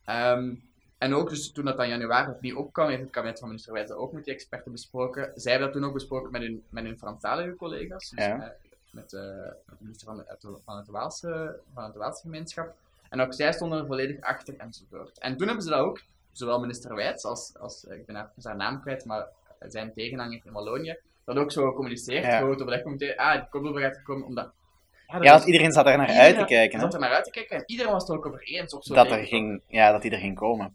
Ehm, en ook dus toen dat dan januari opnieuw opkwam, heeft het kabinet van minister Wijs dat ook met die experten besproken. Zij hebben dat toen ook besproken met hun, met hun Franstalige collega's. Dus,
Ja.
eh, met, eh, met de minister van, de, van, het Waalse, van het Waalse gemeenschap. En ook zij stonden er volledig achter enzovoort. En toen hebben ze dat ook, zowel minister Wijts als, als eh, ik ben even zijn naam kwijt, maar zijn tegenhanger in Wallonië, dat ook zo gecommuniceerd.
Ja.
Groot overlegcomité, ah, die gaat er komen, omdat...
Ja,
was-
want iedereen zat daar naar
iedereen
uit te kijken. Hè?
zat er naar uit te kijken en iedereen was het er ook over eens. Of zo
Dat, er ging, ja, dat die er ging komen.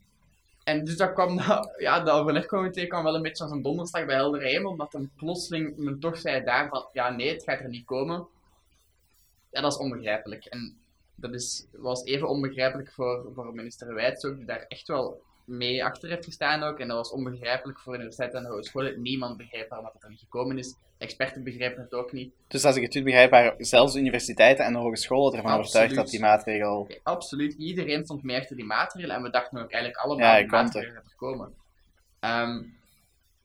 En dus dat kwam, dat, <laughs> ja, dat overlegcomité kwam wel een beetje als een donderslag bij heldere hemel, omdat dan plotseling men toch zei daar van, ja nee, het gaat er niet komen. Ja, dat is onbegrijpelijk. En dat is, was even onbegrijpelijk voor, voor minister Wijts ook, die daar echt wel mee achter heeft gestaan ook. En dat was onbegrijpelijk voor universiteiten en hogescholen. Niemand begreep waarom dat er niet gekomen is. Experten begrepen het ook niet.
Dus als ik het goed begrijp, waren zelfs de universiteiten en de hogescholen ervan
Absoluut.
overtuigd dat die maatregel...
Absoluut, iedereen stond mee achter die maatregelen en we dachten ook eigenlijk allemaal
Ja,
dat maatregelen gaat er komen. Ehm,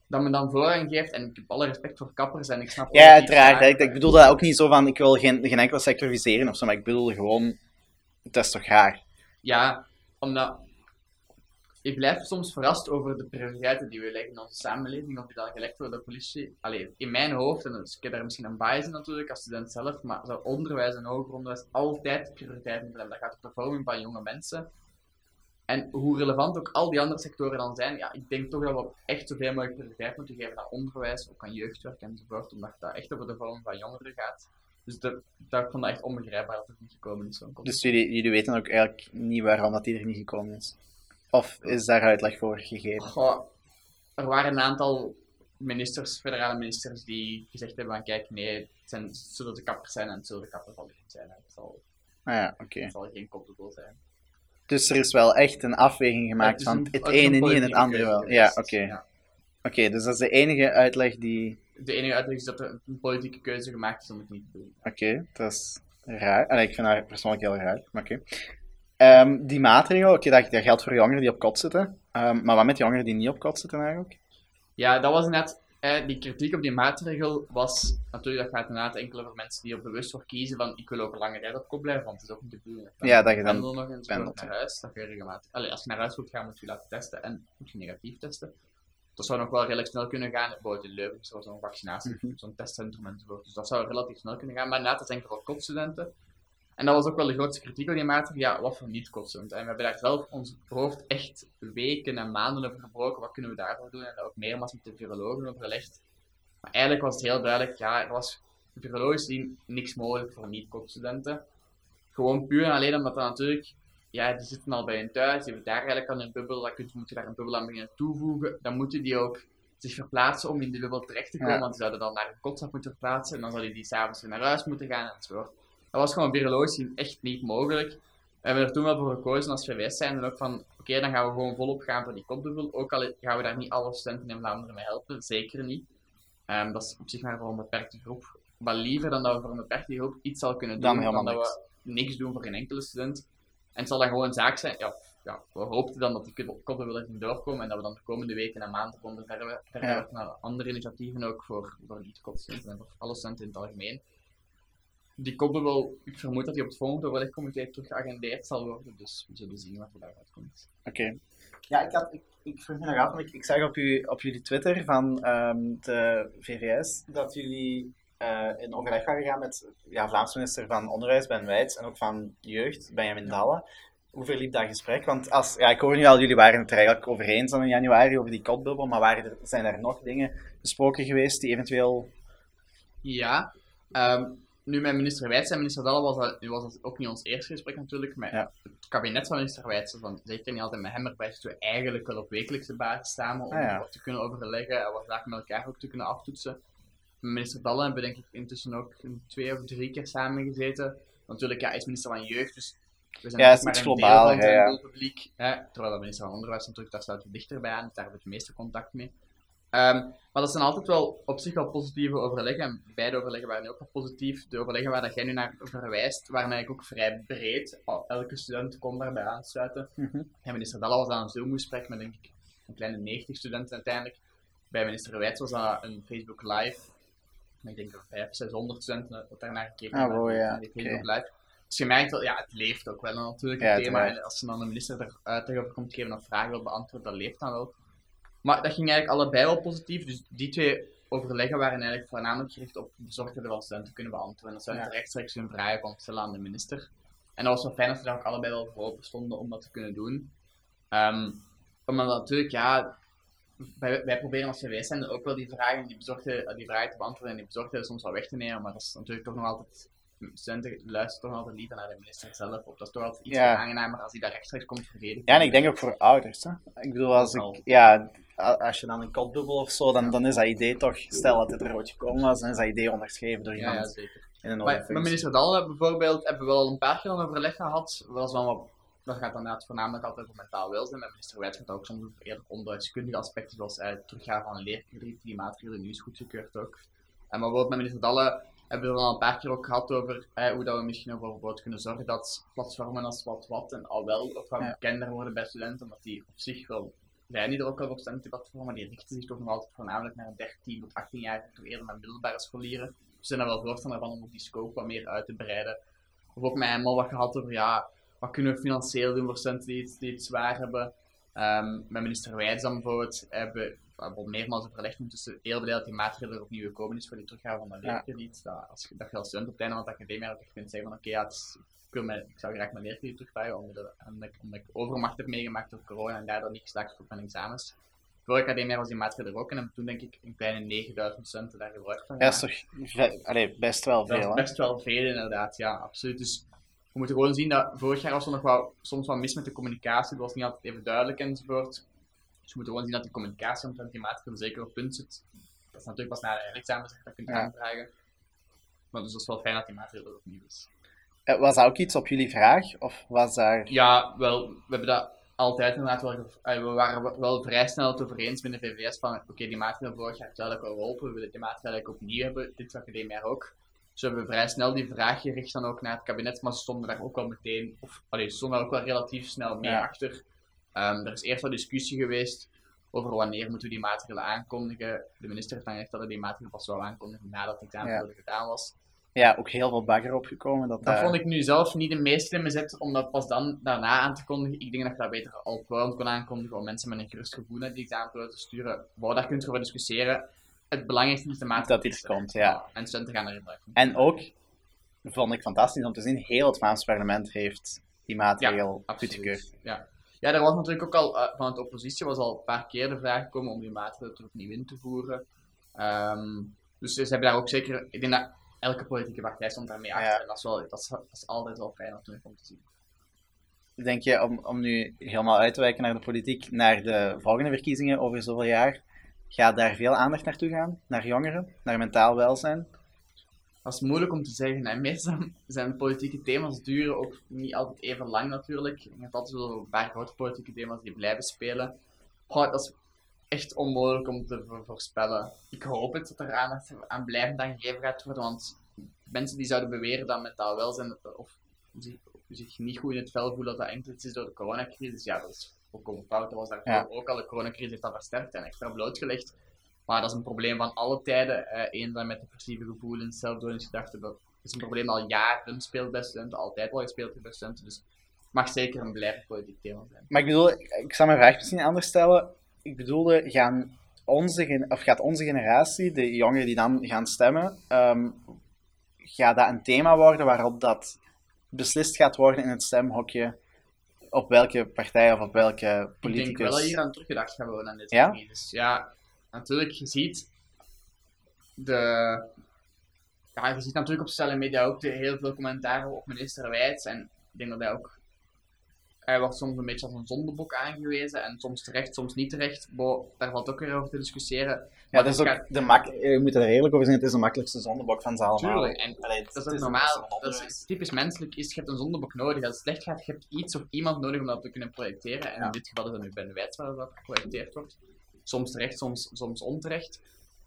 dat men dan voorrang geeft, en ik heb alle respect voor kappers en ik snap ook
Ja, uiteraard. Ik, ik bedoel dat ook niet zo van, ik wil geen, geen enkele sector viseren of zo, maar ik bedoel gewoon, het is toch raar.
Ja, omdat ik blijf soms verrast over de prioriteiten die we leggen in onze samenleving, of die dan gelegd worden door de politie. Allee, in mijn hoofd, en dus ik heb daar misschien een bias in natuurlijk als student zelf, maar zou onderwijs en hoger onderwijs altijd prioriteit moeten hebben. Dat gaat de vorming van jonge mensen. En hoe relevant ook al die andere sectoren dan zijn, ja, ik denk toch dat we echt zoveel mogelijk prioriteit moeten geven aan onderwijs, ook aan jeugdwerk enzovoort, omdat dat echt over de vorming van jongeren gaat. Dus dat, ik vond dat echt onbegrijpbaar dat het niet gekomen is.
Dus jullie, jullie weten ook eigenlijk niet waarom dat die er niet gekomen is. Of is daar uitleg voor gegeven?
Goh, er waren een aantal ministers, federale ministers, die gezegd hebben van kijk, nee, het, zijn, het zullen de kappers zijn en het zullen de kappers zal niet zijn. Het zal,
Ah ja, oké.
het zal geen zijn.
Dus er is wel echt een afweging gemaakt van het ene niet en het andere wel. Ja, oké.
Ja.
Oké, dus dat is de enige uitleg die...
De enige uitleg is dat er een politieke keuze gemaakt is om het niet te doen.
Oké, dat is raar. Allee, ik vind dat persoonlijk heel raar, maar oké. Ehm, die maatregel, oké, dat, dat geldt voor jongeren die op kot zitten. Ehm, maar wat met jongeren die niet op kot zitten eigenlijk?
Ja, dat was net. Eh, die kritiek op die maatregel was natuurlijk, dat gaat inderdaad enkel over mensen die er bewust voor kiezen van ik wil ook een lange tijd op kop blijven, want het is ook niet de bedoeling.
Ja, dat je dan
pendel nog eens
pendelt,
naar huis, dat je regelmatig... Allee, als je naar huis wilt gaan, moet je laten testen en moet je negatief testen. Dat zou nog wel redelijk snel kunnen gaan. Leuven is er zo'n vaccinatie,
Mhm.
zo'n testcentrum enzovoort. Dus dat zou relatief snel kunnen gaan. Maar inderdaad, dat is enkel voor kopstudenten. En dat was ook wel de grootste kritiek op die maatregel. Ja, wat voor niet-kopstudenten? En we hebben daar zelf ons hoofd echt weken en maanden over gebroken. Wat kunnen we daarvoor doen? En dat ook meermaals met de virologen overlegd. Maar eigenlijk was het heel duidelijk, ja, er was virologisch gezien niks mogelijk voor niet-kopstudenten. Gewoon puur en alleen omdat dat natuurlijk, ja, die zitten al bij hun thuis, die hebben daar eigenlijk al een bubbel, dan kun je, moet je daar een bubbel aan beginnen toevoegen. Dan moeten die ook zich verplaatsen om in die bubbel terecht te komen,
Ja.
want die zouden dan naar een kotsaf moeten verplaatsen en dan zouden die s'avonds weer naar huis moeten gaan enzovoort. Dat was gewoon virologisch gezien echt niet mogelijk. We hebben er toen wel voor gekozen als VWS zijn en ook van, oké, dan gaan we gewoon volop gaan voor die kopdubbel. Ook al gaan we daar niet alle studenten in Vlaanderen mee helpen, zeker niet. Ehm, dat is op zich maar voor een beperkte groep. Maar liever dan dat we voor een beperkte groep iets zal kunnen doen, dan dat we niks doen voor geen enkele student. En het zal dan gewoon een zaak zijn, ja, ja we hoopten dan dat die echt niet doorkomen en dat we dan de komende weken en maanden konden verder, verder
Ja.
naar andere initiatieven ook voor, voor niet-kopstudenten en voor alle studenten in het algemeen. Die kopdubbel, ik vermoed dat die op het volgende overlegcomité terug geagendeerd zal worden, dus we zullen zien wat er daaruit komt.
Oké.
Ja, ik, had, ik, ik vroeg me nog af, want ik,
Ik zag op, u, op jullie Twitter van ehm, de VVS
dat jullie
eh, in overleg waren gegaan met ja, Vlaams minister van Onderwijs, Ben Wijts, en ook van Jeugd, Benjamin Dalle. Hoe verliep dat gesprek? Want als, ja, ik hoor nu al, jullie waren het er eigenlijk over eens dan in januari over die kotbubbel, maar waren er, zijn er nog dingen besproken geweest die eventueel...
Ja. Ehm, nu met minister Wijts en minister Dalle was dat, was dat ook niet ons eerste gesprek natuurlijk, maar
Ja.
het kabinet van minister Wijts, van, zeker niet altijd met hem erbij, zitten we eigenlijk wel op wekelijkse basis samen om
Ah, ja.
wat te kunnen overleggen en wat zaken met elkaar ook te kunnen aftoetsen. Met minister Dalle hebben we denk ik intussen ook twee of drie keer samen gezeten. Natuurlijk, ja, hij is minister van Jeugd, dus we zijn
Ja,
ook
is
maar
iets
van
ja,
doelpubliek. Hè, terwijl de minister van Onderwijs natuurlijk, daar sluit we dichterbij aan, dus daar hebben we het meeste contact mee. Ehm, maar dat zijn altijd wel op zich wel positieve overleggen. En beide overleggen waren ook wel positief. De overleggen waar dat jij nu naar verwijst, waren eigenlijk ook vrij breed. Elke student kon daarbij aansluiten.
Mhm.
En minister Dalla was aan een Zoom-gesprek met denk ik een kleine 90 studenten uiteindelijk. Bij minister Wijts was dat een Facebook Live. Ik denk dat 500, 600 studenten dat daarnaar gekeken
Ah,
hebben, die-
ja,
Facebook. Live. Dus je merkt wel, ja, het leeft ook wel natuurlijk,
Ja,
het thema. En als ze dan de minister er uitleg over komt geven of vragen wil beantwoorden, dat leeft dan wel. Maar dat ging eigenlijk allebei wel positief. Dus die twee overleggen waren eigenlijk voornamelijk gericht op bezorgdheden van studenten kunnen beantwoorden. Dat studenten rechtstreeks hun vragen konden stellen aan de minister. En dat was wel fijn dat ze daar ook allebei wel voor open stonden om dat te kunnen doen. Ehm omdat natuurlijk, ja, wij, wij proberen als CW zijn ook wel die vragen, die, bezorgde, die vragen te beantwoorden en die bezorgdheden soms wel weg te nemen. Maar dat is natuurlijk toch nog altijd, studenten luisteren toch altijd liever naar de minister zelf. Of dat is toch altijd iets
Ja.
aangenamer als die daar rechtstreeks komt verdedigen.
Ja, en ik denk ook voor ouders. Hè? Ik bedoel, als ik, ja, als je dan een kotbubbel of zo, dan, dan is dat idee toch, stel dat het er ooit gekomen was, dan is dat idee onderschreven door
Ja,
iemand
ja, zeker.
in een
Maar met minister Dalle bijvoorbeeld hebben we wel al een paar keer een overleg gehad. Dat, is wel wat, dat gaat dan inderdaad voornamelijk altijd over mentaal welzijn. Met minister Wijts gaat ook soms over eerder onderwijskundige aspecten, zoals eh, het teruggaan van een leerkrediet. Die maatregelen nu is goedgekeurd ook. En maar bijvoorbeeld met minister Dalle hebben we er al een paar keer ook gehad over eh, hoe dat we misschien ook bijvoorbeeld kunnen zorgen dat platformen als Wat Wat en al wel ook wat bekender worden bij studenten, omdat die op zich wel zijn die er ook wel op studentenplatformen, maar die richten zich toch nog altijd voornamelijk naar 13 tot 18 jaar, toch eerder naar middelbare scholieren. We zijn er wel voorstander van om ook die scope wat meer uit te breiden. Of ook met hem al wat gehad over, ja, wat kunnen we financieel doen voor studenten die het, die het zwaar hebben. Ehm, met minister Wijs dan bijvoorbeeld hebben hebben meermaals overlegd ondertussen heel blij dat die maatregel er opnieuw gekomen is voor die teruggave van dat
Ja.
leerkrediet. Dat, als je, dat je als student op het einde van de academie ook echt kunt zeggen van oké, ja, het is- ik, wil mijn, ik zou graag mijn leerkrediet terugvragen omdat, omdat, ik, omdat ik overmacht heb meegemaakt door corona en daardoor niet geslaagd op mijn examens. Vorige academie was die maatregel er ook en toen denk ik een kleine 9000 studenten daar gebruik van
Ja, is toch ve- allee, best wel
Dat is
veel, hè?
best wel veel inderdaad, ja, absoluut. Dus we moeten gewoon zien dat vorig jaar was er nog wel soms wat mis met de communicatie, dat was niet altijd even duidelijk enzovoort. Dus we moeten gewoon zien dat die communicatie omtrent die maatregelen zeker op punt zit. Dat is natuurlijk pas na de examens dat je dat kunt
Ja.
aanvragen. Maar dus dat is wel fijn dat die maatregel er opnieuw is.
Eh, Was dat ook iets op jullie vraag? Of was daar...
Ja, wel, we hebben dat altijd inderdaad wel, eh, we waren wel vrij snel het over eens binnen VVS van, oké, die maatregel vorig jaar heeft duidelijk al geholpen, we willen die maatregel eigenlijk opnieuw hebben, dit academiejaar ook. Dus we hebben vrij snel die vraag gericht dan ook naar het kabinet, maar ze stonden daar ook wel meteen, of allee, ze stonden daar ook wel relatief snel mee
Ja.
achter. Ehm, er is eerst wel discussie geweest over wanneer moeten we die maatregelen aankondigen. De minister heeft dan gezegd dat hij die maatregelen pas zou aankondigen nadat het examenperiode gedaan was.
Ja, ook heel veel bagger opgekomen. Dat,
Dat vond ik nu zelf niet de meest slimme zet om dat pas dan daarna aan te kondigen. Ik denk dat je dat beter al voorhand kon aankondigen om mensen met een gerust gevoel naar die examenperiode te sturen. Wou, daar kun je over discussiëren. Het belangrijkste is de maatregel.
Dat iets komt, ja.
En studenten gaan er gebruik van
En ook, vond ik fantastisch om te zien, heel het Vlaams parlement heeft die maatregel
Absoluut.
goedgekeurd.
Ja. Ja, er was natuurlijk ook al eh, van de oppositie was al een paar keer de vraag gekomen om die maatregelen opnieuw in te voeren. Ehm, dus ze hebben daar ook zeker, ik denk dat elke politieke partij stond daarmee achter.
Ja.
En dat is, wel, dat, is, dat is altijd wel fijn natuurlijk om te zien.
Denk je, om, om nu helemaal uit te wijken naar de politiek, naar de volgende verkiezingen over zoveel jaar, gaat daar veel aandacht naartoe gaan? Naar jongeren, naar mentaal welzijn?
Dat is moeilijk om te zeggen. En meestal zijn politieke thema's duren ook niet altijd even lang natuurlijk. Je hebt altijd wel een paar grote politieke thema's die blijven spelen. Goh, dat is echt onmogelijk om te vo- voorspellen. Ik hoop het dat er aandacht aan blijvend aan gegeven gaat worden, want mensen die zouden beweren dat mentaal welzijn of zich, zich niet goed in het vel voelen dat dat enkel iets is door de coronacrisis, ja, dat is volkomen fout. Dat was daarvoor
Ja.
ook al. De coronacrisis heeft dat versterkt en extra blootgelegd. Maar dat is een probleem van alle tijden. Eh, eenzaam met depressieve gevoelens, zelfdodingsgedachten. Dat is een probleem dat al jaren speelt bij studenten, altijd al gespeeld bij studenten. Dus het mag zeker een blijvend politiek thema zijn.
Maar ik bedoel, ik zal mijn vraag misschien anders stellen. Ik bedoelde, gaan onze, of gaat onze generatie, de jongeren die dan gaan stemmen, ehm, gaat dat een thema worden waarop dat beslist gaat worden in het stemhokje op welke partij of op welke
Ik denk
politicus?
wel dat hier aan teruggedacht gaat worden aan dit
Ja?
crisis. Ja, natuurlijk, je ziet de... Ja, je ziet natuurlijk op sociale media ook de, heel veel commentaren op minister Wijts. En ik denk dat hij ook... Hij wordt soms een beetje als een zondebok aangewezen. En soms terecht, soms niet terecht. Bo, daar valt ook weer over te discussiëren.
Ja,
Maar
dat is ook
gaat-
de mak je moet er eerlijk over zijn, het is de makkelijkste zondebok van ze allemaal.
Tuurlijk, en
Allee, het-
Dat is ook normaal. Dat is typisch menselijk. Is, je hebt een zondebok nodig. Als het slecht gaat, je hebt iets of iemand nodig om dat te kunnen projecteren. En
Ja.
in dit geval is dat nu bij de wijs waar dat geprojecteerd wordt. Soms terecht, soms, soms onterecht.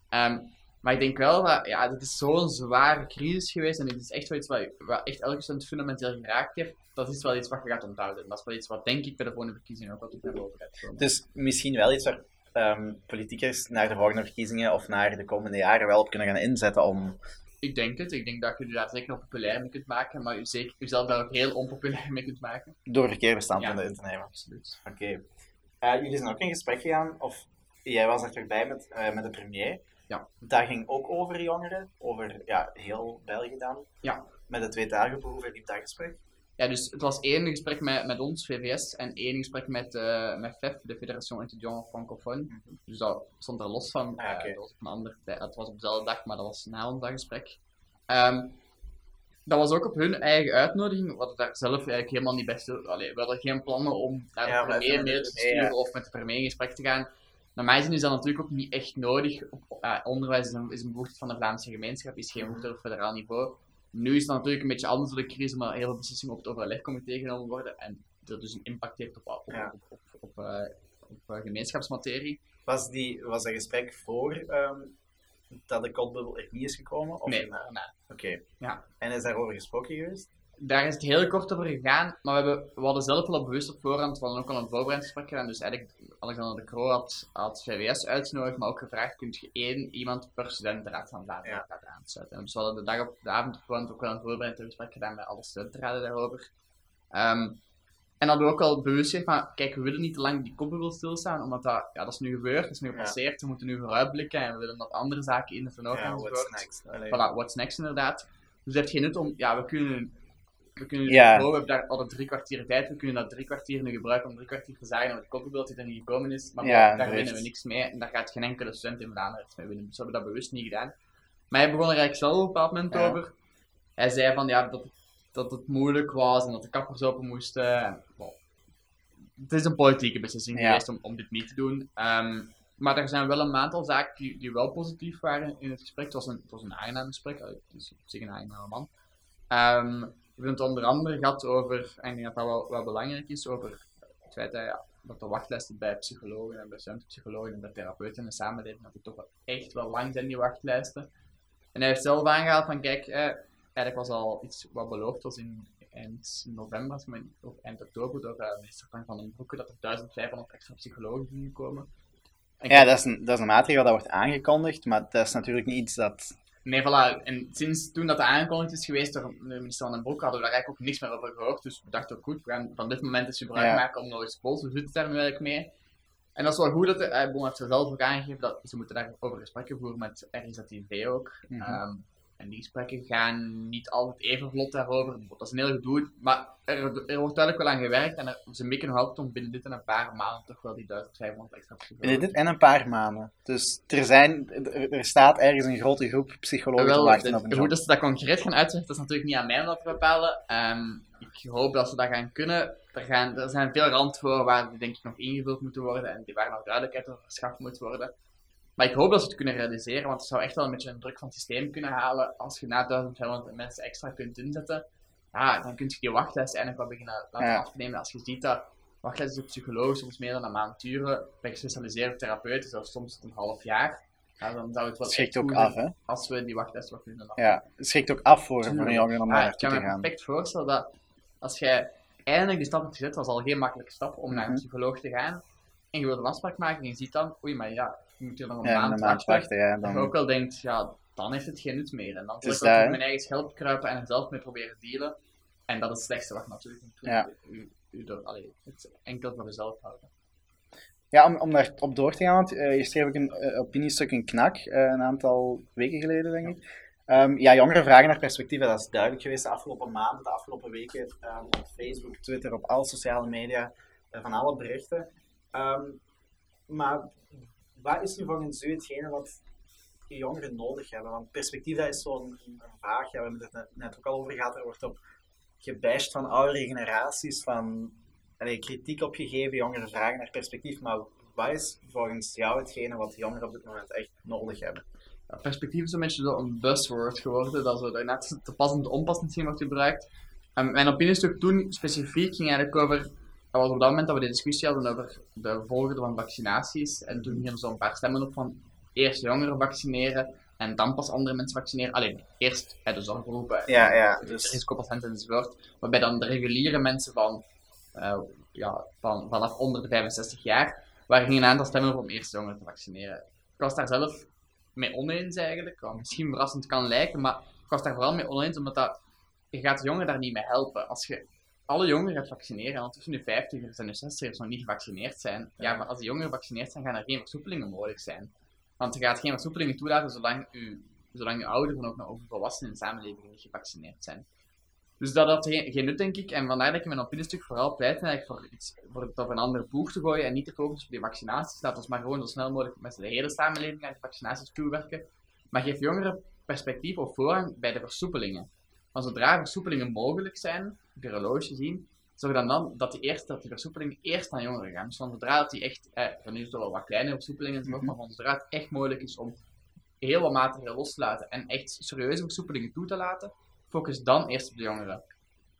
Ehm, maar ik denk wel dat ja, dit is zo'n zware crisis geweest. En dit is echt wel iets wat, wat echt elke student fundamenteel geraakt heeft. Dat is wel iets wat je gaat onthouden. Dat is wel iets wat denk ik bij de volgende verkiezingen ook wat op naar boven gaat komen.
Dus misschien wel iets waar ehm politicus naar de volgende verkiezingen of naar de komende jaren wel op kunnen gaan inzetten om...
Ik denk het. Ik denk dat je daar zeker nog populair mee kunt maken. Maar je zeker, jezelf daar ook heel onpopulair mee kunt maken.
door verkeerde standpunten
Ja.
in te nemen.
Absoluut.
Oké. Eh, jullie zijn ook in gesprek gegaan, of jij was er bij met, eh, met de premier.
Ja.
Dat ging ook over jongeren, over ja, heel België dan.
Ja.
Met het tweedagen hoe liep dat gesprek?
Ja, dus het was één gesprek met, met ons, VVS, en één gesprek met, eh met FEF, de Fédération Étudiant Francophone. Dus dat stond er los van.
Ah, oké.
Eh, dat was op een ander tijd. Het was op dezelfde dag, maar dat was na ons dat gesprek. Ehm, dat was ook op hun eigen uitnodiging. We hadden daar zelf eigenlijk helemaal niet bij stil. Allee, we hadden geen plannen om naar
Ja,
de
maar
premier
de
te sturen of met de premier in gesprek te gaan. Naar mijn zin is dat natuurlijk ook niet echt nodig. Eh, onderwijs is een, is een behoefte van de Vlaamse gemeenschap, is geen behoefte op federaal niveau. Nu is het natuurlijk een beetje anders door de crisis, maar heel veel beslissingen op het overlegcomité genomen worden. En dat dus een impact heeft op, op,
Ja.
op, op, op, eh, op, eh, gemeenschapsmaterie.
Was, die, was dat gesprek voor ehm, dat de kotbubbel er niet is gekomen? Of
nee.
Oké.
Ja.
En is daarover gesproken geweest?
Daar is het heel kort over gegaan, maar we, hebben, we hadden zelf wel al bewust op voorhand, we hadden ook al een voorbereidingsgesprek gedaan, dus eigenlijk Alexander de Croo had, had VWS uitgenodigd, maar ook gevraagd, kun je één iemand per studentenraad van Vlaanderen
Ja.
laten aansluiten. En dus we hadden de dag op de avond op voorhand ook wel een voorbereidingsgesprek gedaan met alle studentenraden daarover. Ehm, en hadden we ook al bewust gezegd van, kijk, we willen niet te lang die kopbubbel stilstaan, omdat dat, ja, dat is nu gebeurd, dat is nu
Ja.
gepasseerd, we moeten nu vooruitblikken en we willen dat andere zaken in de vernoot
Ja, what's next? Allee.
Voilà, what's next inderdaad. Dus het heeft geen nut om, ja, we kunnen, we kunnen,
Ja.
oh, we hebben daar al drie kwartier tijd, we kunnen dat drie kwartier nu gebruiken om drie kwartier te zagen dat het koppenbeeld die er niet gekomen is, maar
Ja,
daar winnen we niks mee en daar gaat geen enkele student in Vlaanderen mee winnen. Dus we hebben dat bewust niet gedaan. Maar hij begon er eigenlijk zelf op een bepaald moment
Ja.
over. Hij zei van, ja, dat, dat het moeilijk was en dat de kappers open moesten. Het is een politieke beslissing
Ja.
geweest om, om dit niet te doen. Ehm, maar er zijn wel een aantal zaken die, die wel positief waren in het gesprek. Het was een, het was een aangenaam gesprek. Het is op zich een aangename man. Ehm, hebben het onder andere gehad over, en ik denk dat dat wel, wel belangrijk is, over het feit dat, ja, dat de wachtlijsten bij psychologen en bij studentpsychologen en bij therapeuten in de samenleving, dat die toch wel echt wel lang zijn, die wachtlijsten. En hij heeft zelf aangehaald van, kijk, eh, eigenlijk was al iets wat beloofd was in eind november, of eind oktober, door eh, minister van den Broeke, dat er 1500 extra psychologen gingen komen. En
Ja, dat is, een, dat is een maatregel dat wordt aangekondigd, maar dat is natuurlijk niet iets dat...
Nee, voilà. En sinds toen dat de aangekondigd is geweest door de minister van den Broek, hadden we daar eigenlijk ook niks meer over gehoord. Dus we dachten ook goed, we gaan van dit moment eens gebruik
Ja.
maken om nog eens te polsen. Hoe zit het daar nu eigenlijk mee? En dat is wel goed dat de, heeft er zelf ook aangegeven dat ze moeten daarover gesprekken voeren met RIZTV ook.
Mhm.
Ehm, en die gesprekken gaan niet altijd even vlot daarover. Dat is een heel gedoe. Maar er, er wordt duidelijk wel aan gewerkt en er, ze mikken nog altijd om binnen dit en een paar maanden toch wel die 1500 extra psychologen.
Binnen dit en een paar maanden. Dus er, zijn, er, er staat ergens een grote groep psychologen te
Wel,
wachten
de-
op een
hoe dat ze dat concreet gaan uitzetten, dat is natuurlijk niet aan mij om dat te bepalen. Ehm, ik hoop dat ze dat gaan kunnen. Er, gaan, er zijn veel randvoorwaarden die denk ik nog ingevuld moeten worden en die waar nog duidelijkheid over verschaft moet worden. Maar ik hoop dat ze het kunnen realiseren, want het zou echt wel een beetje een druk van het systeem kunnen halen als je na 1500 mensen extra kunt inzetten. Ja, dan kun je die wachtlijst eigenlijk wel beginnen laten
Ja.
afnemen. Als je ziet dat wachtlijsten op psycholoog soms meer dan een maand duren, bij gespecialiseerde therapeuten, zelfs soms een half jaar, ja, dan zou het wel
schrikt ook af, hè?
als we die wachtlijst wat kunnen.
Ja, het schrikt ook af voor, voor een jongere om
Ja,
daar
ik
naartoe
kan
te
me
gaan.
perfect voorstellen dat als jij eindelijk die stap hebt gezet, dat is al geen makkelijke stap om naar een
Mhm.
psycholoog te gaan, en je wilt een afspraak maken en je ziet dan, oei, maar ja, moet hier nog een
Ja,
maand
een maand
wachten.
ja.
Je
Dan,
ook wel denkt, ja, dan heeft het geen nut meer. En dan
Dus
ik ook
daar-
mijn eigen schelp kruipen en er zelf mee proberen dealen. En dat is het slechtste wat je natuurlijk moet doen.
Ja.
U, u door, allee, het enkel voor jezelf houden.
Ja, om, om daar op door te gaan, want eh, je schreef ook een eh, opiniestuk in Knak, eh, een aantal weken geleden, denk ik. Ehm, ja, jongeren vragen naar perspectieven, dat is duidelijk geweest de afgelopen maanden, de afgelopen weken, ehm, op Facebook, Twitter, op alle sociale media, van alle berichten. Ehm, maar wat is nu volgens u hetgene wat jongeren nodig hebben? Want perspectief, dat is zo'n vraag, ja, we hebben het net, ook al over gehad, er wordt op gebashed van oudere generaties, van allee, kritiek opgegeven, jongeren vragen naar perspectief, maar wat is volgens jou hetgene wat jongeren op dit moment echt nodig hebben?
Perspectief is een beetje een buzzword geworden, dat zo net te passend onpas misschien wordt gebruikt. Mijn opiniestuk toen specifiek ging eigenlijk over, was op dat moment dat we de discussie hadden over de volgorde van vaccinaties. En toen gingen er zo'n paar stemmen op van eerst jongeren vaccineren en dan pas andere mensen vaccineren. Alleen eerst bij de zorggroepen,
Ja, ja, dus
risicopatiënten enzovoort. Waarbij dan de reguliere mensen van, eh, ja, van vanaf onder de 65 jaar, waar gingen een aantal stemmen op om eerst jongeren te vaccineren. Ik was daar zelf mee oneens eigenlijk, wat misschien verrassend kan lijken, maar ik was daar vooral mee oneens omdat dat, je gaat de jongeren daar niet mee helpen. Als je alle jongeren gaat vaccineren, en tussen de 50ers en de 60ers nog niet gevaccineerd zijn, ja, maar als die jongeren gevaccineerd zijn, gaan er geen versoepelingen mogelijk zijn. Want je gaat geen versoepelingen toelaten zolang u, zolang uw ouderen ook nog over volwassenen in de samenleving niet gevaccineerd zijn. Dus dat had geen, geen nut, denk ik. En vandaar dat ik mijn opiniestuk vooral pleit eigenlijk voor, iets, voor het op een andere boeg te gooien en niet te focussen op die vaccinaties. Laat ons maar gewoon zo snel mogelijk met de hele samenleving aan die vaccinaties toewerken. Maar geef jongeren perspectief of voorrang bij de versoepelingen. Want zodra versoepelingen mogelijk zijn, virologisch gezien, zorg dan, dan dat die, eerst, dat die versoepelingen eerst aan jongeren gaan. Dus van zodra dat die echt, eh, van nu is het wel wat kleine versoepelingen enzovoort, maar van zodra het echt mogelijk is om heel wat maatregelen los te laten en echt serieuze versoepelingen toe te laten, focus dan eerst op de jongeren.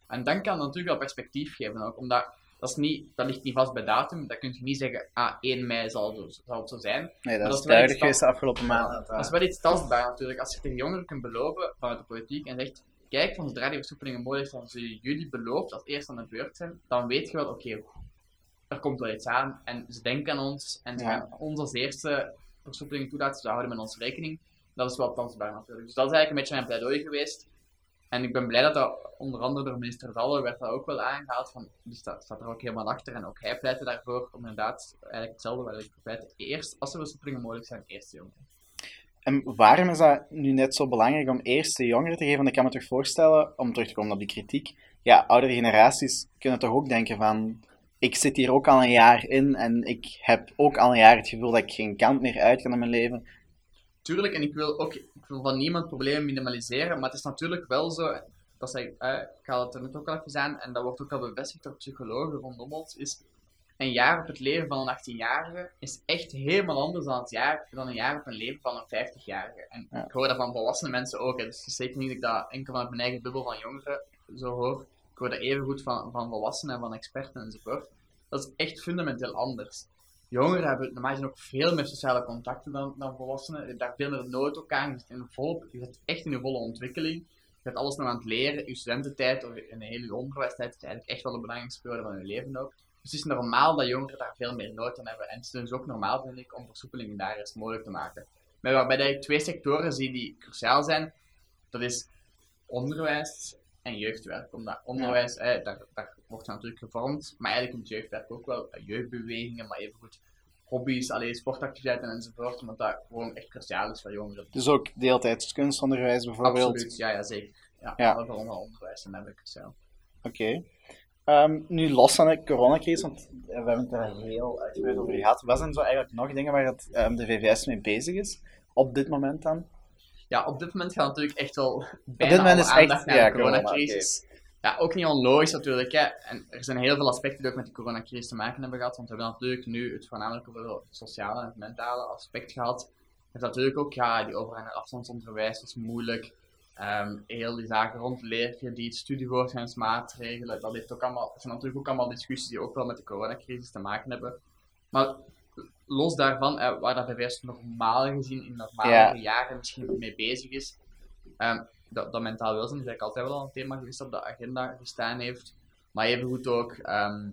En dan kan dat natuurlijk wel perspectief geven ook, omdat dat, is niet, dat ligt niet vast bij datum. Dat kun je niet zeggen, ah, 1 mei zal, zo- zal het zo zijn.
nee,
dat
dat
is
duidelijk geweest de afgelopen maanden.
Dat is wel iets tastbaar natuurlijk. Als je tegen jongeren kunt beloven vanuit de politiek en zegt, kijk, van zodra die versoepelingen mogelijk zijn, zullen jullie beloofd als eerst aan de beurt zijn, dan weet je wel, oké, er komt wel iets aan en ze denken aan ons en ze
Ja.
gaan ons als eerste versoepelingen toelaten, ze houden met ons rekening. Dat is wel tastbaar natuurlijk. Dus dat is eigenlijk een beetje mijn pleidooi geweest. En ik ben blij dat dat onder andere door minister Dalle werd dat ook wel aangehaald. Van, die staat, staat er ook helemaal achter. En ook hij pleitte daarvoor om inderdaad eigenlijk hetzelfde wat ik pleit. Eerst, als er versoepelingen mogelijk zijn, eerst de jongeren.
En waarom is dat nu net zo belangrijk om eerst de jongeren te geven? Want ik kan me toch voorstellen, om terug te komen op die kritiek, ja, oudere generaties kunnen toch ook denken van, ik zit hier ook al een jaar in en ik heb ook al een jaar het gevoel dat ik geen kant meer uit kan in mijn leven.
Tuurlijk, en ik wil ook van niemand problemen minimaliseren, maar het is natuurlijk wel zo, dat zei, eh, ik had het er net ook al even aan, en dat wordt ook al bevestigd door psychologen rondom ons, is een jaar op het leven van een 18-jarige is echt helemaal anders dan, het jaar, dan een jaar op een leven van een 50-jarige. En
Ja.
ik hoor dat van volwassene mensen ook, hè, dus het is zeker niet dat ik dat enkel vanuit mijn eigen bubbel van jongeren zo hoor. Ik hoor dat evengoed van, van volwassenen en van experten enzovoort. Dat is echt fundamenteel anders. Jongeren hebben normaal gezien ook veel meer sociale contacten dan, dan volwassenen. Daar veel meer nood ook aan. Je zit, in je zit echt in je volle ontwikkeling. Je bent alles nog aan het leren. Je studententijd of in de hele onderwijstijd is eigenlijk echt wel de belangrijkste periode van je leven ook. Dus het is normaal dat jongeren daar veel meer nood aan hebben. En het is dus ook normaal, vind ik, om versoepelingen daar eens mogelijk te maken. Maar waarbij dat ik twee sectoren zie die cruciaal zijn, dat is onderwijs en jeugdwerk. Omdat onderwijs, eh, daar, daar wordt natuurlijk gevormd, maar eigenlijk het jeugdwerk ook wel eh, jeugdbewegingen, maar evengoed hobby's, alleen sportactiviteiten enzovoort, omdat dat gewoon echt cruciaal is voor jongeren.
Dus ook deeltijds kunstonderwijs bijvoorbeeld.
Absoluut, ja, ja zeker. Ja,
Ja.
onderwijs en dat heb ik cruciaal.
Oké. Ehm, nu los van de coronacrisis, want eh, we hebben het daar heel uitgebreid over gehad. Wat zijn zo eigenlijk nog dingen waar het, ehm, de VVS mee bezig is? Op dit moment dan?
Ja, op dit moment gaat natuurlijk echt wel bijna
dit moment
alle
is echt-
naar
ja,
de
corona,
coronacrisis. Ja, ook niet onlogisch natuurlijk. Hè. En er zijn heel veel aspecten die ook met de coronacrisis te maken hebben gehad. Want we hebben natuurlijk nu het voornamelijk over het sociale en het mentale aspect gehad. Er is natuurlijk ook ja, die overgang naar afstandsonderwijs is moeilijk. Ehm, heel die zaken rond leerkrediet, studievoorgangsmaatregelen, dat, heeft ook allemaal, dat zijn natuurlijk ook allemaal discussies die ook wel met de coronacrisis te maken hebben. Maar los daarvan, eh, waar dat VS normaal gezien in normale
Ja.
jaren misschien mee bezig is, ehm, dat, dat mentaal welzijn is eigenlijk altijd wel al een thema geweest op de agenda gestaan heeft. Maar evengoed ook ehm,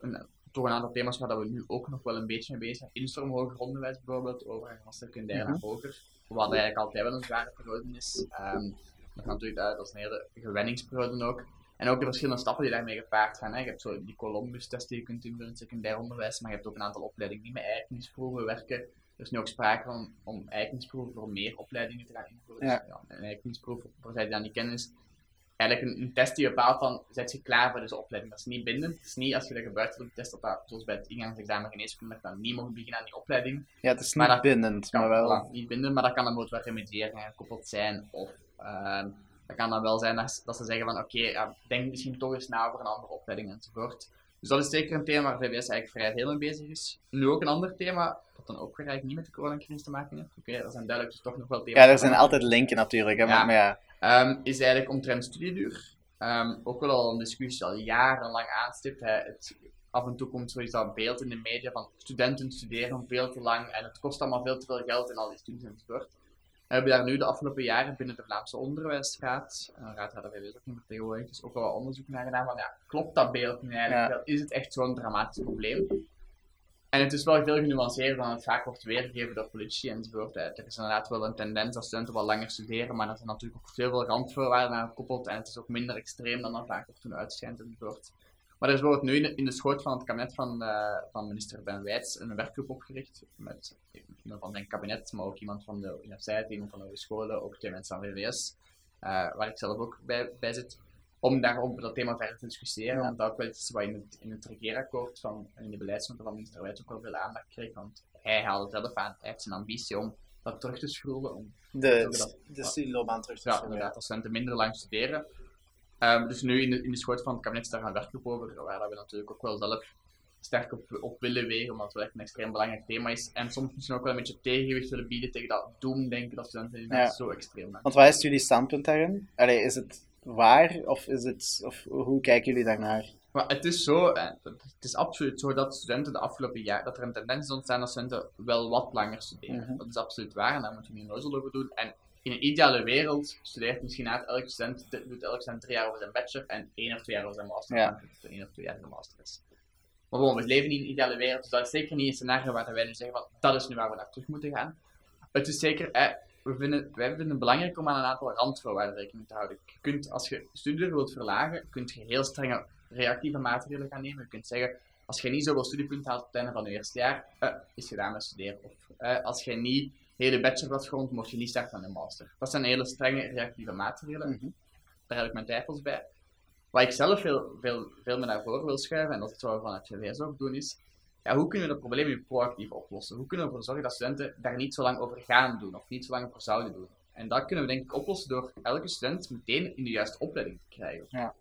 een, toch een aantal thema's waar dat we nu ook nog wel een beetje mee bezig zijn. Instroom hoger onderwijs bijvoorbeeld, overgang van secundair naar hoger. Wat eigenlijk altijd wel een zware periode is. Ehm, dat, gaat natuurlijk, uit, dat is een hele gewenningsperiode ook. En ook de verschillende stappen die daarmee gepaard gaan. Hè. Je hebt zo die Columbus-test die je kunt doen voor het secundair onderwijs, maar je hebt ook een aantal opleidingen die met eigeningsproeven werken. Er is nu ook sprake van om eigeningsproeven voor meer opleidingen te gaan invoeren.
Ja.
Dus, ja, een eigeningsproef, voor zij die dat niet kennen, is eigenlijk een, een test die bepaalt van, zet je klaar voor deze opleiding. Dat is niet bindend. Het is niet als je dat gebruikt voor de test, dat dat, zoals bij het ingangsexamen geneeskunde, dat dan niet mag beginnen aan die opleiding.
Ja, het is niet
dat
bindend,
kan
maar wel...
niet binden, maar dat kan dan wel remediëren en gekoppeld zijn. Of ehm, dat kan dan wel zijn dat, dat ze zeggen van oké, ja, denk misschien toch eens na over een andere opleiding enzovoort. Dus dat is zeker een thema waar VWS eigenlijk vrij veel mee bezig is. Nu ook een ander thema, dat dan ook weer eigenlijk niet met de coronacrisis te maken heeft. Oké, er zijn duidelijk dus toch nog wel thema's.
Ja, er zijn altijd linken natuurlijk, hè,
Ja.
maar ja.
Ehm, is eigenlijk omtrent studieduur. Ehm, ook wel al een discussie die al jarenlang aanstipt. Hè. Het, af en toe komt zoiets dat beeld in de media van studenten studeren veel te lang en het kost allemaal veel te veel geld en al die studies enzovoort. We hebben daar nu de afgelopen jaren binnen de Vlaamse Onderwijsraad, en Raad gaat er ook niet meer tegenwoordig, dus ook wel wat onderzoek naar gedaan van ja, klopt dat beeld nu eigenlijk
Ja.
Is het echt zo'n dramatisch probleem? En het is wel veel genuanceerder dan het vaak wordt weergegeven door politici enzovoort. Er is inderdaad wel een tendens dat studenten wat langer studeren, maar er zijn natuurlijk ook veel, randvoorwaarden aan gekoppeld en het is ook minder extreem dan dat vaak wordt toen uitschijnt enzovoort. Maar er is bijvoorbeeld nu in de, schoot van het kabinet van, eh, van minister Ben Wijts een werkgroep opgericht met iemand van zijn kabinet, maar ook iemand van de universiteit, iemand van de hogescholen, ook twee mensen van VWS, eh, waar ik zelf ook bij, bij zit, om daarop dat thema verder te discussiëren,
Ja.
want dat ook wel iets wat in het, in het regeerakkoord van, in de beleidsnoten van minister Wijts ook wel veel aandacht kreeg, want hij haalde zelf aan, hij heeft zijn ambitie om dat terug te schroeven, om
De, de studieloopbaan terug te
ja,
schrijven,
inderdaad, als studenten minder lang studeren. Ehm, dus nu in de, in de schoot van het kabinet is daar een werkgroep over, waar dat we natuurlijk ook wel zelf sterk op, op willen wegen, omdat het echt een extreem belangrijk thema is. En soms misschien ook wel een beetje tegengewicht willen bieden tegen dat doemdenken dat studenten
Ja.
zo extreem zijn.
Want wat is jullie standpunt daarin? Allee, is het waar of, is het, of hoe kijken jullie daarnaar?
Maar het is zo, eh, het is absoluut zo dat studenten de afgelopen jaar, dat er een tendens is ontstaan dat studenten wel wat langer studeren.
Mhm.
Dat is absoluut waar en daar moeten we niet noozel over doen. En in een ideale wereld studeert misschien uit elke student, doet elke student drie jaar over zijn bachelor en één of twee jaar over zijn master.
Ja.
of één of twee jaar de master is. Maar bon, we leven niet in een ideale wereld, dus dat is zeker niet een scenario waar wij nu zeggen van, dat is nu waar we naar terug moeten gaan. Het is zeker, eh, we vinden, wij vinden het belangrijk om aan een aantal randvoorwaarden rekening te houden. Je kunt, als je studieduur wilt verlagen, kun je heel strenge reactieve maatregelen gaan nemen. Je kunt zeggen, als je niet zoveel studiepunten haalt op het einde van je eerste jaar, eh, is gedaan met studeren. Of eh, als je niet hele bachelor had gerond, mocht je niet starten aan een master. Dat zijn hele strenge reactieve maatregelen.
Mhm.
Daar heb ik mijn twijfels bij. Wat ik zelf veel, veel, veel meer naar voren wil schuiven, en dat is wat we vanuit VWS ook doen, is ja, hoe kunnen we dat probleem nu proactief oplossen? Hoe kunnen we ervoor zorgen dat studenten daar niet zo lang over gaan doen, of niet zo lang over zouden doen? En dat kunnen we denk ik oplossen door elke student meteen in de juiste opleiding te krijgen.
Ja.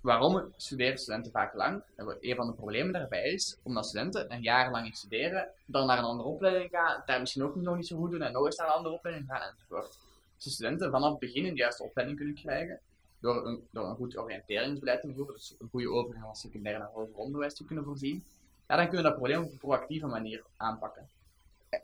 Waarom studeren studenten vaak lang? En Een van de problemen daarbij is, omdat studenten een jaar lang iets studeren, dan naar een andere opleiding gaan, daar misschien ook nog niet zo goed doen, en nog eens naar een andere opleiding gaan, enzovoort. Dus de studenten vanaf het begin in de juiste opleiding kunnen krijgen, door een, door een goed oriënteringsbeleid te voeren, dus een goede overgang van secundair naar hoger onderwijs te kunnen voorzien, ja, dan kunnen we dat probleem op een proactieve manier aanpakken.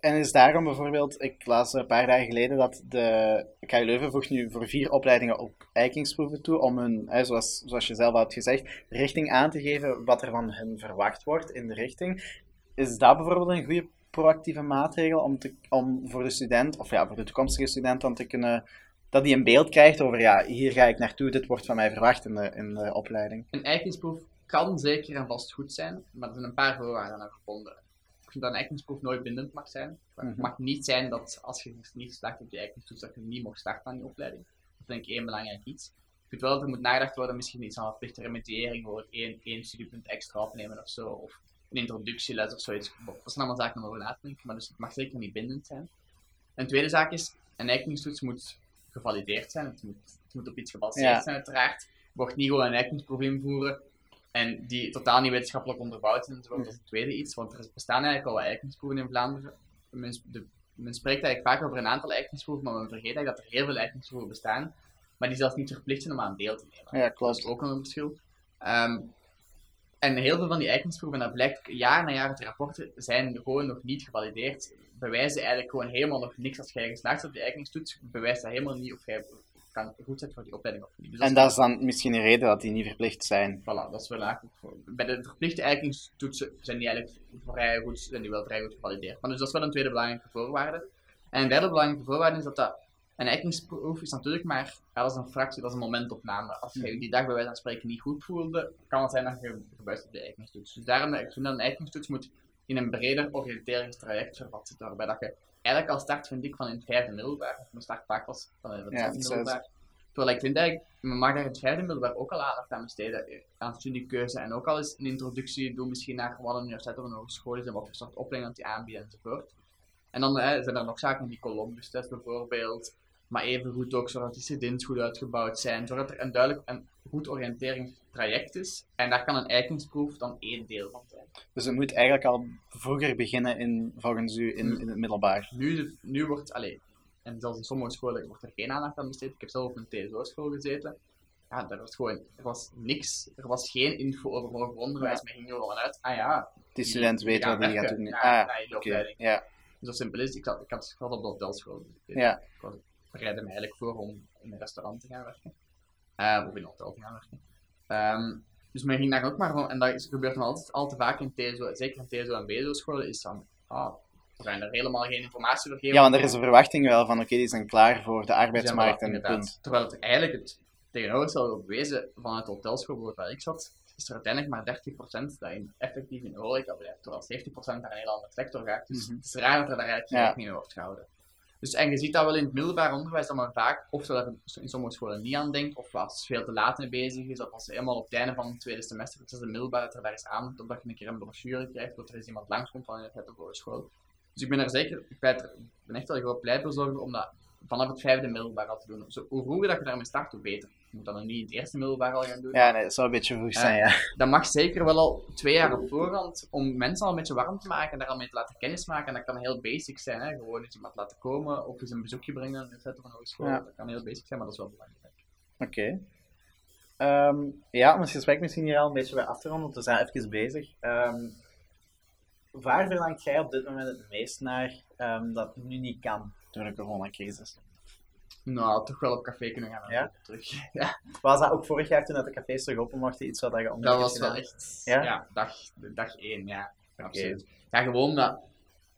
En is daarom bijvoorbeeld, ik las een paar dagen geleden dat de KU Leuven voegt nu voor vier opleidingen op eikingsproeven toe om hun, hè, zoals, zoals je zelf had gezegd, richting aan te geven wat er van hen verwacht wordt in de richting. Is dat bijvoorbeeld een goede proactieve maatregel om, te, om voor de student, of ja, voor de toekomstige student dan te kunnen, dat die een beeld krijgt over, ja, hier ga ik naartoe, dit wordt van mij verwacht in de, in de opleiding.
Een eikingsproef kan zeker en vast goed zijn, maar er zijn een paar voorwaarden aan verbonden. Ik vind dat een eikingsproef nooit bindend mag zijn. Het
Mhm.
mag niet zijn dat als je niet geslaagd hebt op je eikingstoets, dat je niet mag starten aan die opleiding. Dat vind ik één belangrijk iets. Ik vind wel dat er moet nagedacht worden, misschien iets aan verplichte remediëring, voor één, één studiepunt extra opnemen of zo, of een introductieles of zoiets. Dat zijn allemaal zaken over te denken, maar dus het mag zeker niet bindend zijn. Een tweede zaak is, een eikingstoets moet gevalideerd zijn, het moet, het moet op iets gebaseerd
Ja.
zijn uiteraard. Je wordt niet gewoon een eikingsproef invoeren en die totaal niet wetenschappelijk onderbouwd zijn. Dat is het tweede iets, want er bestaan eigenlijk al wat eikingsproeven in Vlaanderen. Men, de, men spreekt eigenlijk vaak over een aantal eikingsproeven, maar men vergeet eigenlijk dat er heel veel eikingsproeven bestaan, maar die zelfs niet verplicht zijn om aan deel te nemen.
Ja,
Dat
klopt.
is ook een verschil. Ehm, en heel veel van die eikingsproeven, en dat blijkt jaar na jaar uit de rapporten, zijn gewoon nog niet gevalideerd. Bewijzen eigenlijk gewoon helemaal nog niks. Als jij geslaagd bent op die eikingstoets, bewijst dat helemaal niet of jij kan goed zijn voor die opleiding of niet. Dus
En dat is dan misschien een reden dat die niet verplicht zijn.
Voilà, dat is wel eigenlijk Bij de verplichte eikingstoetsen zijn die eigenlijk vrij goed, zijn die wel vrij goed gevalideerd. Maar dus dat is wel een tweede belangrijke voorwaarde. En een derde belangrijke voorwaarde is dat dat Een eikingsproef is natuurlijk maar, ja, dat is een fractie, dat is een momentopname. Als je die dag bij wijze van spreken niet goed voelde, kan het zijn dat je gebuist op de eikenstoets. Dus daarom ik vind dat een eikenstoets moet in een breder oriënteringstraject vervat zitten, waarbij dat je eigenlijk al start, vind ik, van in het vijfde middelbaar, of mijn start vaak was van in het
Ja,
zesde middelbaar. Terwijl ik vind eigenlijk, men mag daar in het vijfde middelbaar ook al aandacht aan besteden, eh, aan studiekeuze, en ook al eens een introductie doen misschien naar wat een universiteit of een hogeschool is, en wat voor soort opleiding dat die aanbieden enzovoort. En dan eh, zijn er nog zaken die Columbus-test bijvoorbeeld, maar evengoed ook zodat die studenten goed uitgebouwd zijn, zodat er een duidelijk en goed oriënteringstraject is. En daar kan een eikingsproef dan één deel van zijn.
Dus het moet eigenlijk al vroeger beginnen in, volgens u in, in het middelbaar.
Nu, nu wordt, allee, en zelfs in sommige scholen wordt er geen aandacht aan besteed. Ik heb zelf op een TSO-school gezeten. Ja, daar was gewoon, er was niks, er was geen info over hoger onderwijs. Men ging er gewoon uit, ah ja,
Die student weet wat hij gaat doen. Ah,
na opleiding.
Ja,
Zo simpel is. Ik, zat, ik, had, ik had op de hotelschool. Dus
ja.
Ik was- bereidde me eigenlijk voor om in een restaurant te gaan werken. Eh, of in een hotel te gaan werken. Ehm, dus men ging daar ook maar van, en dat is- gebeurt dan altijd al te vaak in TSO, zeker in TSO en BSO scholen, is dan, ah, er zijn er helemaal geen informatie doorgegeven.
ja, want er is een verwachting wel van, oké, die zijn klaar voor de arbeidsmarkt en
inderdaad.
punt.
Terwijl het eigenlijk het tegenovergestelde op bewezen vanuit de hotelschool waar ik zat, is er uiteindelijk maar 30% dat in, effectief in de horeca blijft, terwijl 70% naar een hele andere sector gaat. Dus
Mhm.
het is raar dat er daar eigenlijk
Ja.
rekening mee wordt gehouden. Dus, en je ziet dat wel in het middelbaar onderwijs, dat men vaak, of dat er in sommige scholen niet aan denkt, of als het veel te laat mee bezig is, of als ze helemaal op het einde van het tweede semester, het is de middelbaar, dat er daar aan, omdat je een keer een brochure krijgt, dat er eens iemand langskomt van het of hogeschool. Dus ik ben er zeker, ik ben echt wel een groot pleitbezorger om dat vanaf het vijfde middelbaar al te doen. Zo, hoe vroeger je daarmee start, hoe beter. Je moet dat nog niet in het eerste middelbaar al gaan doen.
Ja, nee, dat zou een beetje vroeg zijn, ja.
Dat mag zeker wel al twee jaar op voorhand, om mensen al een beetje warm te maken en daar al mee te laten kennismaken. En dat kan heel basic zijn, hè? gewoon eens iemand laten komen of eens een bezoekje brengen aan de een hogeschool.
Ja.
Dat kan heel basic zijn, maar dat is wel belangrijk.
Oké. Ehm, ja, om het gesprek misschien hier al een beetje bij af te ronden, want we zijn even bezig. Ehm, waar verlangt jij op dit moment het meest naar ehm, dat nu niet kan door de coronacrisis?
Nou, toch wel op café kunnen gaan.
Ja?
Terug. <laughs> Ja,
Was dat ook vorig jaar toen dat de cafés terug open mochten, iets wat je onmiddellijk
dat was wel echt,
Ja?
ja, dag, dag één, ja. Absoluut. Ja, gewoon dat,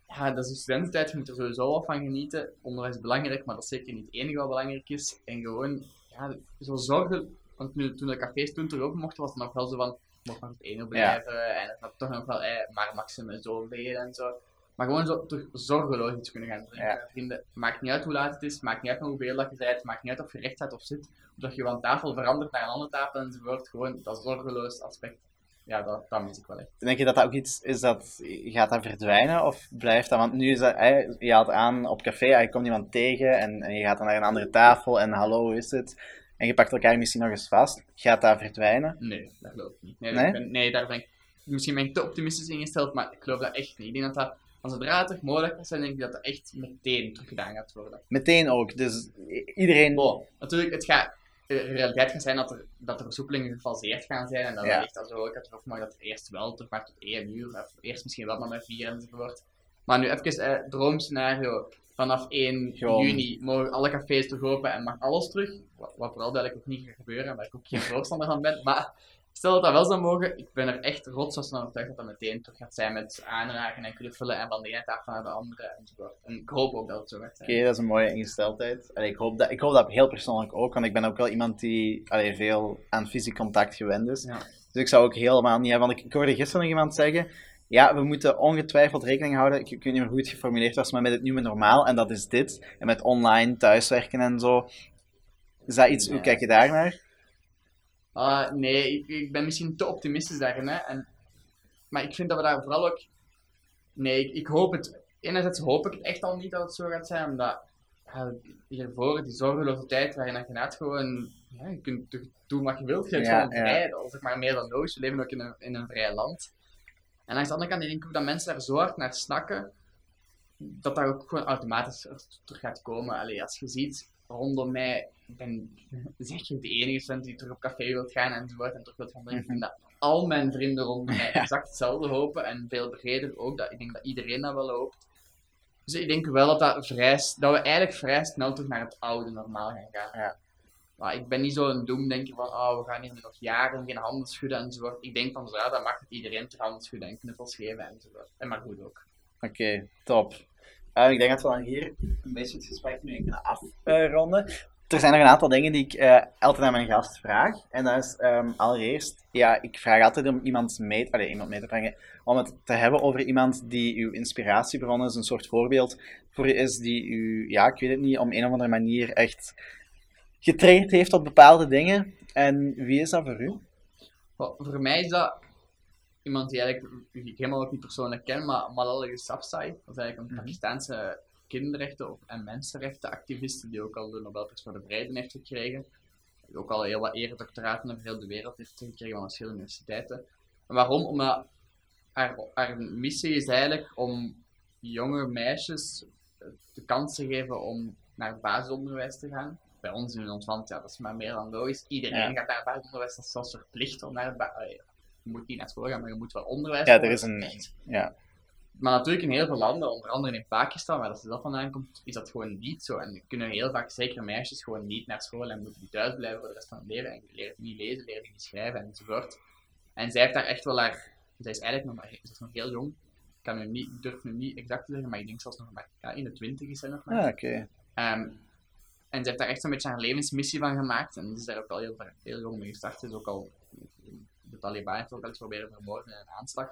ja, dat is de studententijd, je moet er sowieso wel van genieten. Onderwijs is belangrijk, maar dat is zeker niet het enige wat belangrijk is. En gewoon, ja, zo zorgen, want nu, toen de cafés toen terug open mochten, was het nog wel zo van, mocht nog het ene blijven, en het had toch nog wel, eh, maar maximum zoveel en zo. Maar gewoon zo toch zorgeloos iets kunnen gaan drinken.
Ja.
Vrienden, maakt niet uit hoe laat het is, maakt niet uit hoeveel dat je bent, maakt niet uit of je recht staat of zit, of dat je van tafel verandert naar een andere tafel enzovoort. Gewoon dat zorgeloos aspect, ja, dat, dat mis ik wel echt.
Denk je dat dat ook iets is dat gaat dat verdwijnen of blijft dat? Want nu is dat, je haalt aan op café, ah, je komt iemand tegen en, en je gaat dan naar een andere tafel en hallo, hoe is het? En je pakt elkaar misschien nog eens vast. Gaat dat verdwijnen?
Nee, dat geloof ik niet. Nee,
Nee?
Ik ben, nee daar ben ik, misschien ben ik te optimistisch ingesteld, maar ik geloof dat echt niet. Ik denk dat dat, als zodra het terug mogelijk is, dan denk ik dat dat echt meteen teruggedaan gaat worden.
Meteen ook. Dus iedereen.
Natuurlijk, het gaat, de realiteit gaat zijn dat er, dat er versoepelingen gefaseerd gaan zijn en dat
Ja.
wellicht als ook het erop mag dat het eerst wel terug mag tot één uur, of eerst misschien wel maar met vier enzovoort. Maar nu even, eh, droomscenario, vanaf 1
Gewoon.
juni mogen alle cafés terug open en mag alles terug, wat, wat vooral duidelijk ook niet gaat gebeuren, waar ik ook geen voorstander van ben, maar stel dat dat wel zou mogen, ik ben er echt rotsvast van overtuigd dat dat meteen terug gaat zijn met aanraken en knuffelen en van de ene tafel naar de andere enzovoort. En ik hoop ook dat het zo gaat zijn.
Oké, dat is een mooie ingesteldheid. Allee, ik, hoop dat, ik hoop dat heel persoonlijk ook, want ik ben ook wel iemand die allee, veel aan fysiek contact gewend is.
Ja.
Dus ik zou ook helemaal niet hebben, want ik, ik hoorde gisteren nog iemand zeggen, ja, we moeten ongetwijfeld rekening houden, ik, ik weet niet meer hoe het geformuleerd was, maar met het nieuwe normaal, en dat is dit, en met online thuiswerken en zo. Is dat iets, hoe kijk je daar naar?
Ah, nee, ik, ik ben misschien te optimistisch daarin. Hè. En, maar ik vind dat we daar vooral ook. Nee, ik, ik hoop het. Enerzijds hoop ik het echt al niet dat het zo gaat zijn, omdat ja, hiervoor, die zorgeloze tijd waarin je net gewoon. Ja, je kunt doen wat je wilt, je bent
Ja,
gewoon vrij. Dat is ook maar meer dan nodig. We leven ook in een, in een vrij land. En langs de andere kant denk ik ook dat mensen daar zo hard naar snakken, dat dat ook gewoon automatisch er terug gaat komen. Allee, als je ziet, rondom mij, ik ben zeker de enige student die terug op café wilt gaan enzovoort en terug wilt gaan drinken. Ik denk dat al mijn vrienden rondom mij exact hetzelfde hopen en veel breder ook. Dat, ik denk dat iedereen dat wel hoopt. Dus ik denk wel dat, dat, vrij, dat we eigenlijk vrij snel terug naar het oude normaal gaan gaan.
Ja.
Maar ik ben niet zo'n doemdenker van, oh, we gaan hier nog jaren geen handen schudden enzovoort. Ik denk van, zodra dat mag, dat iedereen terug handen schudden en knuffels geven enzovoort. En maar goed ook.
Oké, top. Eh, ik denk dat we dan hier een beetje het gesprek mee kunnen afronden. er zijn nog een aantal dingen die ik eh, altijd aan mijn gast vraag. En dat is ehm, allereerst, ja, ik vraag altijd om iemand mee, allee, iemand mee te brengen, om het te hebben over iemand die uw inspiratiebron is, een soort voorbeeld voor je is, die u, ja, ik weet het niet, om een of andere manier echt getraind heeft op bepaalde dingen. En wie is dat voor u?
Voor mij is dat iemand die eigenlijk, die ik helemaal ook niet persoonlijk ken, maar Malala Yousafzai. Dat is eigenlijk een
Mhm.
Pakistaanse kinderrechten of- en mensenrechtenactiviste die ook al de Nobelprijs voor de Vrede heeft gekregen. Die ook al heel wat eredoctoraten over heel de wereld heeft gekregen van verschillende universiteiten. En waarom? Omdat haar, haar missie is eigenlijk om jonge meisjes eh, de kans te geven om naar het basisonderwijs te gaan. Bij ons in ons land, ja, dat is maar meer dan logisch. Iedereen
Ja.
gaat naar het basisonderwijs, dat is zelfs verplicht om naar het basisonderwijs je moet niet naar school gaan, maar je moet wel onderwijs
Ja, er is een... Ja,
Maar natuurlijk in heel veel landen, onder andere in Pakistan, waar dat ze dat vandaan komt, is dat gewoon niet zo. En kunnen heel vaak, zeker meisjes, gewoon niet naar school en moeten thuis blijven voor de rest van hun leven. En je leert niet lezen, leert niet schrijven enzovoort. En zij heeft daar echt wel haar... Zij is eigenlijk nog, maar, is nog heel jong. Ik kan nu niet, durf nu niet exact te zeggen, maar ik denk zelfs nog maar ja, in de twintig is zij nog maar.
ah, oké.
Ehm, en ze heeft daar echt zo'n beetje haar levensmissie van gemaakt. En ze is daar ook al heel, heel jong mee gestart. Ze is ook al, de Taliban heeft ook al eens proberen vermoorden in een aanslag.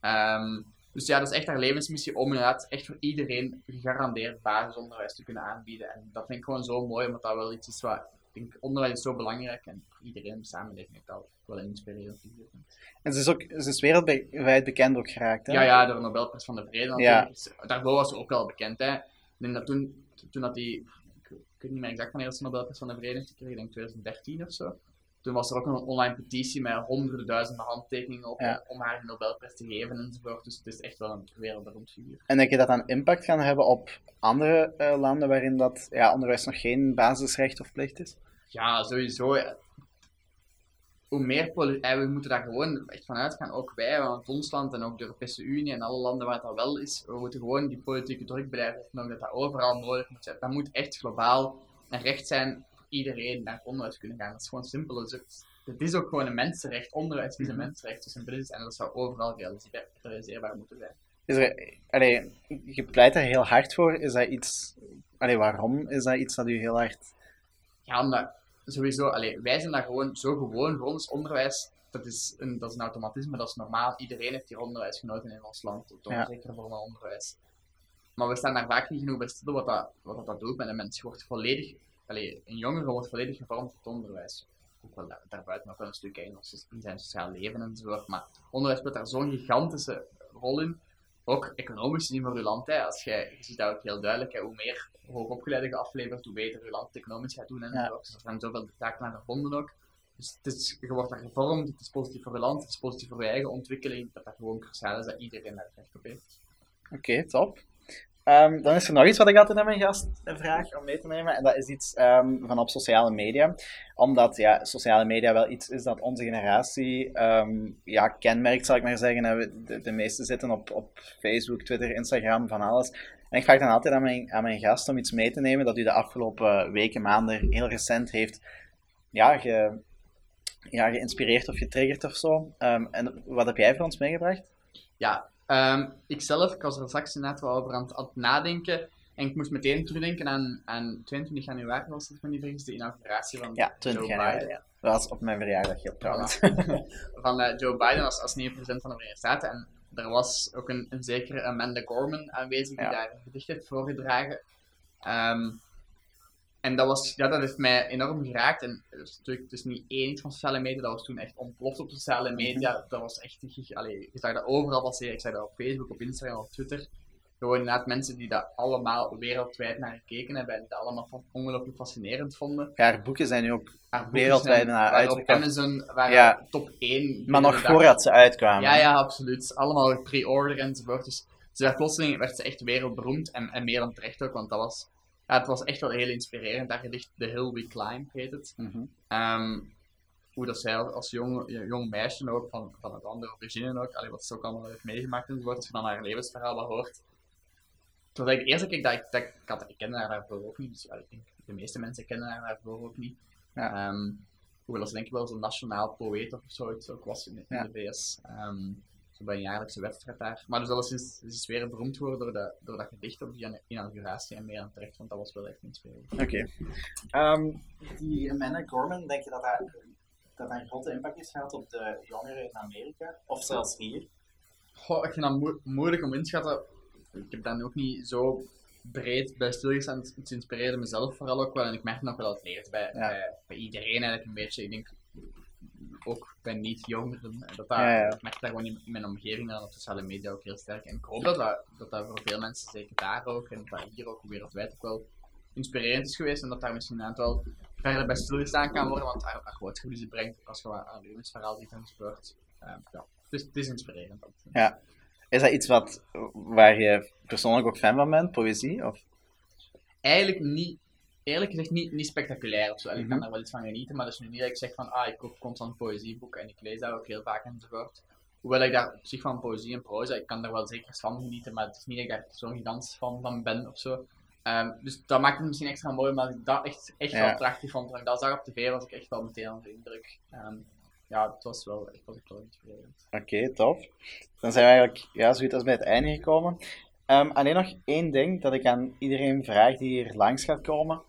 Ehm, dus ja, dat is echt haar levensmissie om inderdaad echt voor iedereen gegarandeerd basisonderwijs te kunnen aanbieden. En dat vind ik gewoon zo mooi, omdat dat wel iets is wat... Ik denk, onderwijs is zo belangrijk en voor iedereen in de samenleving is dat wel een inspirerend.
En ze is ook ze is wereldwijd bekend ook geraakt, hè?
Ja, ja, door de Nobelprijs van de Vrede
Ja.
natuurlijk. Daarvoor was ze ook wel bekend, hè. Ik denk dat toen, toen dat die... Ik, ik weet niet meer exact wanneer ze de Nobelprijs van de Vrede heeft gekregen, ik denk 2013 of zo. Toen was er ook een online petitie met honderden duizenden handtekeningen op
Ja.
om, haar de Nobelprijs te geven enzovoort. Dus het is echt wel een wereldberoemd figuur.
En denk je dat dat een impact kan hebben op andere eh, landen waarin dat ja, onderwijs nog geen basisrecht of plicht is?
Ja, sowieso. Hoe meer eh, we moeten daar gewoon echt van uitgaan, ook wij, want ons land en ook de Europese Unie en alle landen waar dat wel is, we moeten gewoon die politieke druk blijven dat dat overal nodig moet zijn. Dat moet echt globaal een recht zijn iedereen naar onderwijs kunnen gaan. Dat is gewoon simpel. Dus het, het is ook gewoon een mensenrecht. Onderwijs is een mensenrecht, dus is het. En dat zou overal realiseer- realiseerbaar moeten zijn.
Is er, allee, je pleit er heel hard voor. Is dat iets... Allee, waarom is dat iets dat u heel hard...
Ja, omdat sowieso, allee, wij zijn daar gewoon zo gewoon. Voor ons onderwijs, dat is, een, dat is een automatisme, dat is normaal. Iedereen heeft hier onderwijs genoten in ons land, toch
Ja.
een zekere vorm van onderwijs. Maar we staan daar vaak niet genoeg bij stil wat dat, wat dat, doet met een mens. Je wordt volledig, allee, een jongere wordt volledig gevormd tot onderwijs. Ook wel daar, daarbuiten ook wel een stuk in, in zijn sociaal leven enzovoort. Maar onderwijs speelt daar zo'n gigantische rol in. Ook economisch gezien voor uw land. Hè. Als jij, je ziet dat ook heel duidelijk. Hè. Hoe meer hoogopgeleide je aflevert, hoe beter uw land het economisch gaat doen. En
Ja.
zo. Dus er zijn zoveel taken aan verbonden ook. Dus het is, je wordt daar gevormd, het is positief voor je land, het is positief voor je eigen ontwikkeling. Dat dat gewoon cruciaal is dat iedereen daar recht op heeft.
Oké, top. Ehm, dan is er nog iets wat ik altijd aan mijn gast vraag om mee te nemen. En dat is iets ehm, van op sociale media. Omdat ja, sociale media wel iets is dat onze generatie ehm, ja, kenmerkt, zal ik maar zeggen. En we- De, de meesten zitten op, op Facebook, Twitter, Instagram, van alles. En ik vraag dan altijd aan mijn, aan mijn gast om iets mee te nemen dat u de afgelopen weken, maanden, heel recent heeft ja, ja, geïnspireerd of getriggerd of zo. En wat heb jij voor ons meegebracht?
Ja, ehm ikzelf, ik was er straks inderdaad wel over aan het, aan het nadenken. En ik moest meteen terugdenken aan, aan 22 januari, was het me niet vergis, de inauguratie van
Ja, 20
Joe
jaar.
Biden.
Ja. Dat was op mijn verjaardag, ja, trouwens. <laughs>
van eh, Joe Biden als, als nieuwe president van de Verenigde Staten. En er was ook een, een zekere Amanda Gorman aanwezig die
Ja.
daar een gedicht heeft voorgedragen. Ehm, en dat, was, ja, dat heeft mij enorm geraakt. En het is natuurlijk het is niet één iets van sociale media, dat was toen echt ontploft op sociale media. Dat was echt, allee, je zag dat overal passeren. Ik zag dat op Facebook, op Instagram, op Twitter. Gewoon inderdaad mensen die dat allemaal wereldwijd naar gekeken hebben en dat allemaal ongelooflijk fascinerend vonden.
Ja, haar boeken zijn nu ook Wereldwijd naar
waren op. Amazon waren
Ja.
top 1.
Maar nog voordat ze uitkwamen.
Ja, ja, absoluut. Allemaal pre-order enzovoort. Dus ze werd plotseling werd ze echt wereldberoemd en, en meer dan terecht ook, want dat was, ja, het was echt wel heel inspirerend. Daar gedicht The Hill We Climb heet het.
Mhm.
Ehm, hoe dat zij als jong, jong meisje ook, van, van het andere origine ook, allee, wat ze ook allemaal heeft meegemaakt enzovoort, als je dan haar levensverhaal wat hoort. Toen was ik eerst keer dat ik, dat ik, ik, had, ik kende haar daarvoor ook niet, dus ja, ik denk, de meeste mensen kennen haar daarvoor ook niet.
Ja.
Ehm, hoewel ze denk ik wel zo'n nationaal poëet of zoiets ook was in, in
Ja.
de VS. Ehm, bij een jaarlijkse wedstrijd daar. Maar dus dat is sinds, is weer beroemd geworden door, de, door dat gedicht op die inauguratie en meer aan terecht, want dat was wel echt inspirerend.
Oké. Ehm,
Die Amanda Gorman, denk je dat dat, een grote impact is gehad op de jongeren in Amerika? Of zelfs hier?
Goh, ik vind dat moe- moeilijk om in te schatten. Ik heb daar nu ook niet zo breed bij stilgestaan. Het het inspireerde mezelf vooral ook wel. En ik merk nog wel dat het leert bij,
Ja.
bij, bij iedereen eigenlijk een beetje. Ik denk ook bij niet-jongeren. Dat dat,
Ja, ja.
Ik merk dat gewoon in, mijn omgeving en op sociale media ook heel sterk. En ik hoop dat dat, dat, dat voor veel mensen, zeker daar ook, en dat hier ook wereldwijd ook wel inspirerend is geweest. En dat daar misschien een aantal verder bij stilgestaan kan worden. Want dat dat gewoon het goede brengt als je aan een levensverhaal die enzovoort. Uh, ja. Dus het is inspirerend. dat.
Ja. Is dat iets wat, waar je persoonlijk ook fan van bent, poëzie? Of?
eigenlijk niet, eerlijk gezegd niet, niet spectaculair of zo. En Ik
Mhm.
kan daar wel iets van genieten, maar dat is nu niet dat ik zeg van, ah, ik koop constant poëzieboek en ik lees dat ook heel vaak enzovoort. Hoewel ik daar op zich van poëzie en proza, ik kan daar wel zeker van genieten, maar het is niet dat ik daar zo'n gigantisch fan van ben of zo. Ehm, dus dat maakt het misschien extra mooi, maar ik dat echt, echt
Ja.
wel prachtig vond. Toen ik dat zag op tv, was ik echt wel meteen onder de indruk. Ehm, ja, het was wel echt was wel inspirerend.
Oké, tof. Dan zijn we eigenlijk ja, zo goed als bij het einde gekomen. Ehm, alleen nog één ding dat ik aan iedereen vraag die hier langs gaat komen.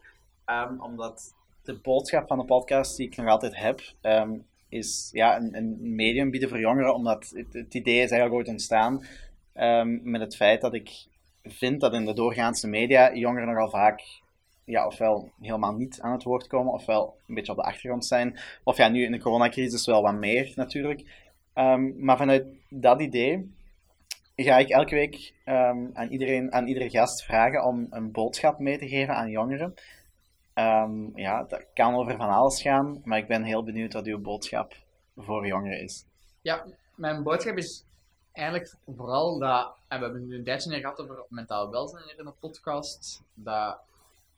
Omdat de boodschap van de podcast die ik nog altijd heb, ehm, is ja, een, een medium bieden voor jongeren. Omdat het, idee is eigenlijk ooit ontstaan ehm, met het feit dat ik vind dat in de doorgaanse media jongeren nogal vaak ja, ofwel helemaal niet aan het woord komen, ofwel een beetje op de achtergrond zijn. Of ja, nu in de coronacrisis wel wat meer natuurlijk. Ehm, maar vanuit dat idee ga ik elke week aan, iedereen, aan iedere gast vragen om een boodschap mee te geven aan jongeren. Ehm, ja, dat kan over van alles gaan, maar ik ben heel benieuwd wat uw boodschap voor jongeren is.
Ja, mijn boodschap is eigenlijk vooral dat, en we hebben nu een tijdje gehad over mentaal welzijn hier in de podcast, dat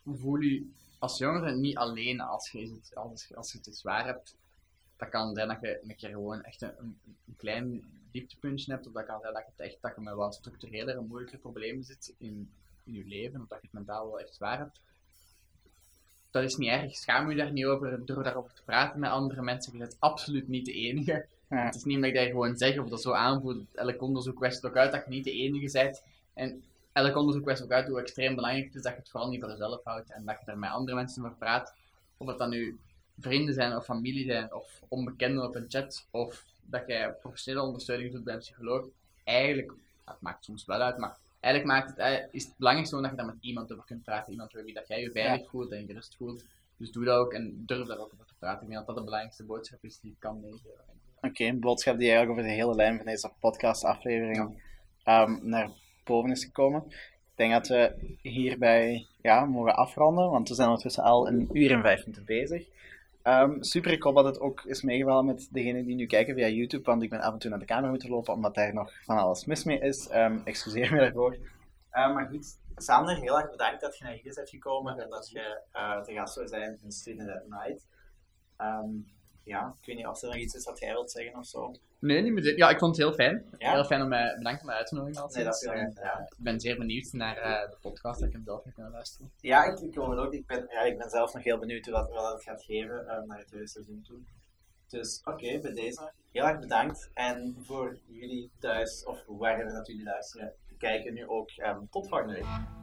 voel je als jongere niet alleen als je het, als, als je het zwaar hebt. Dat kan zijn dat je een keer gewoon echt een, klein dieptepuntje hebt, of dat kan zijn dat je, echt, met wat structurelere, moeilijke problemen zit in, in je leven, of dat je het mentaal wel echt zwaar hebt. Dat is niet erg, schaam je daar niet over door daarover te praten met andere mensen. Je bent absoluut niet de enige.
Ja.
Het is niet omdat ik dat gewoon zeg of dat zo aanvoelt. Elk onderzoek wijst ook uit dat je niet de enige bent. En elk onderzoek wijst ook uit hoe extreem belangrijk het is dat je het vooral niet voor jezelf houdt en dat je er met andere mensen over praat. Of het dan nu vrienden zijn of familie zijn of onbekenden op een chat of dat jij professionele ondersteuning doet bij een psycholoog. Eigenlijk, dat maakt soms wel uit, maar eigenlijk maakt het, eh, is het belangrijkste gewoon dat je daar met iemand over kunt praten. Iemand bij wie dat jij je veilig voelt en je gerust voelt. Dus doe dat ook en durf daar ook over te praten. Ik denk dat dat de belangrijkste boodschap is die ik kan meegeven.
Oké, een boodschap die eigenlijk over de hele lijn van deze podcastaflevering ehm, naar boven is gekomen. Ik denk dat we hierbij ja, mogen afronden, want we zijn ondertussen al een uur en vijf minuten bezig. Ehm, super, ik hoop dat het ook is meegevallen met degenen die nu kijken via YouTube, want ik ben af en toe naar de camera moeten lopen, omdat daar nog van alles mis mee is. Ehm, excuseer me daarvoor.
Eh, maar goed, Sander, heel erg bedankt dat je naar hier bent gekomen en dat je eh te gast zou zijn in Student at Night. Ehm, ja, ik weet niet of er nog iets is dat jij wilt zeggen of zo.
Nee, niet meteen. Ja, ik vond het heel fijn.
Ja?
Heel fijn om mij, bedankt voor mijn uitnodiging.
Nee, dat is heel
Eh,
graag gedaan.
ik ben zeer benieuwd naar eh, de podcast, dat ik hem zelf ga kunnen luisteren.
Ja, ik, ik hoor het ook. Ik ben, ja, ik ben zelf nog heel benieuwd hoe dat, wat dat gaat geven eh, naar het tweede seizoen toe. Dus oké, bij deze. Heel erg bedankt. En voor jullie thuis, of waar dat jullie luisteren, kijken nu ook. ehm, tot volgende week.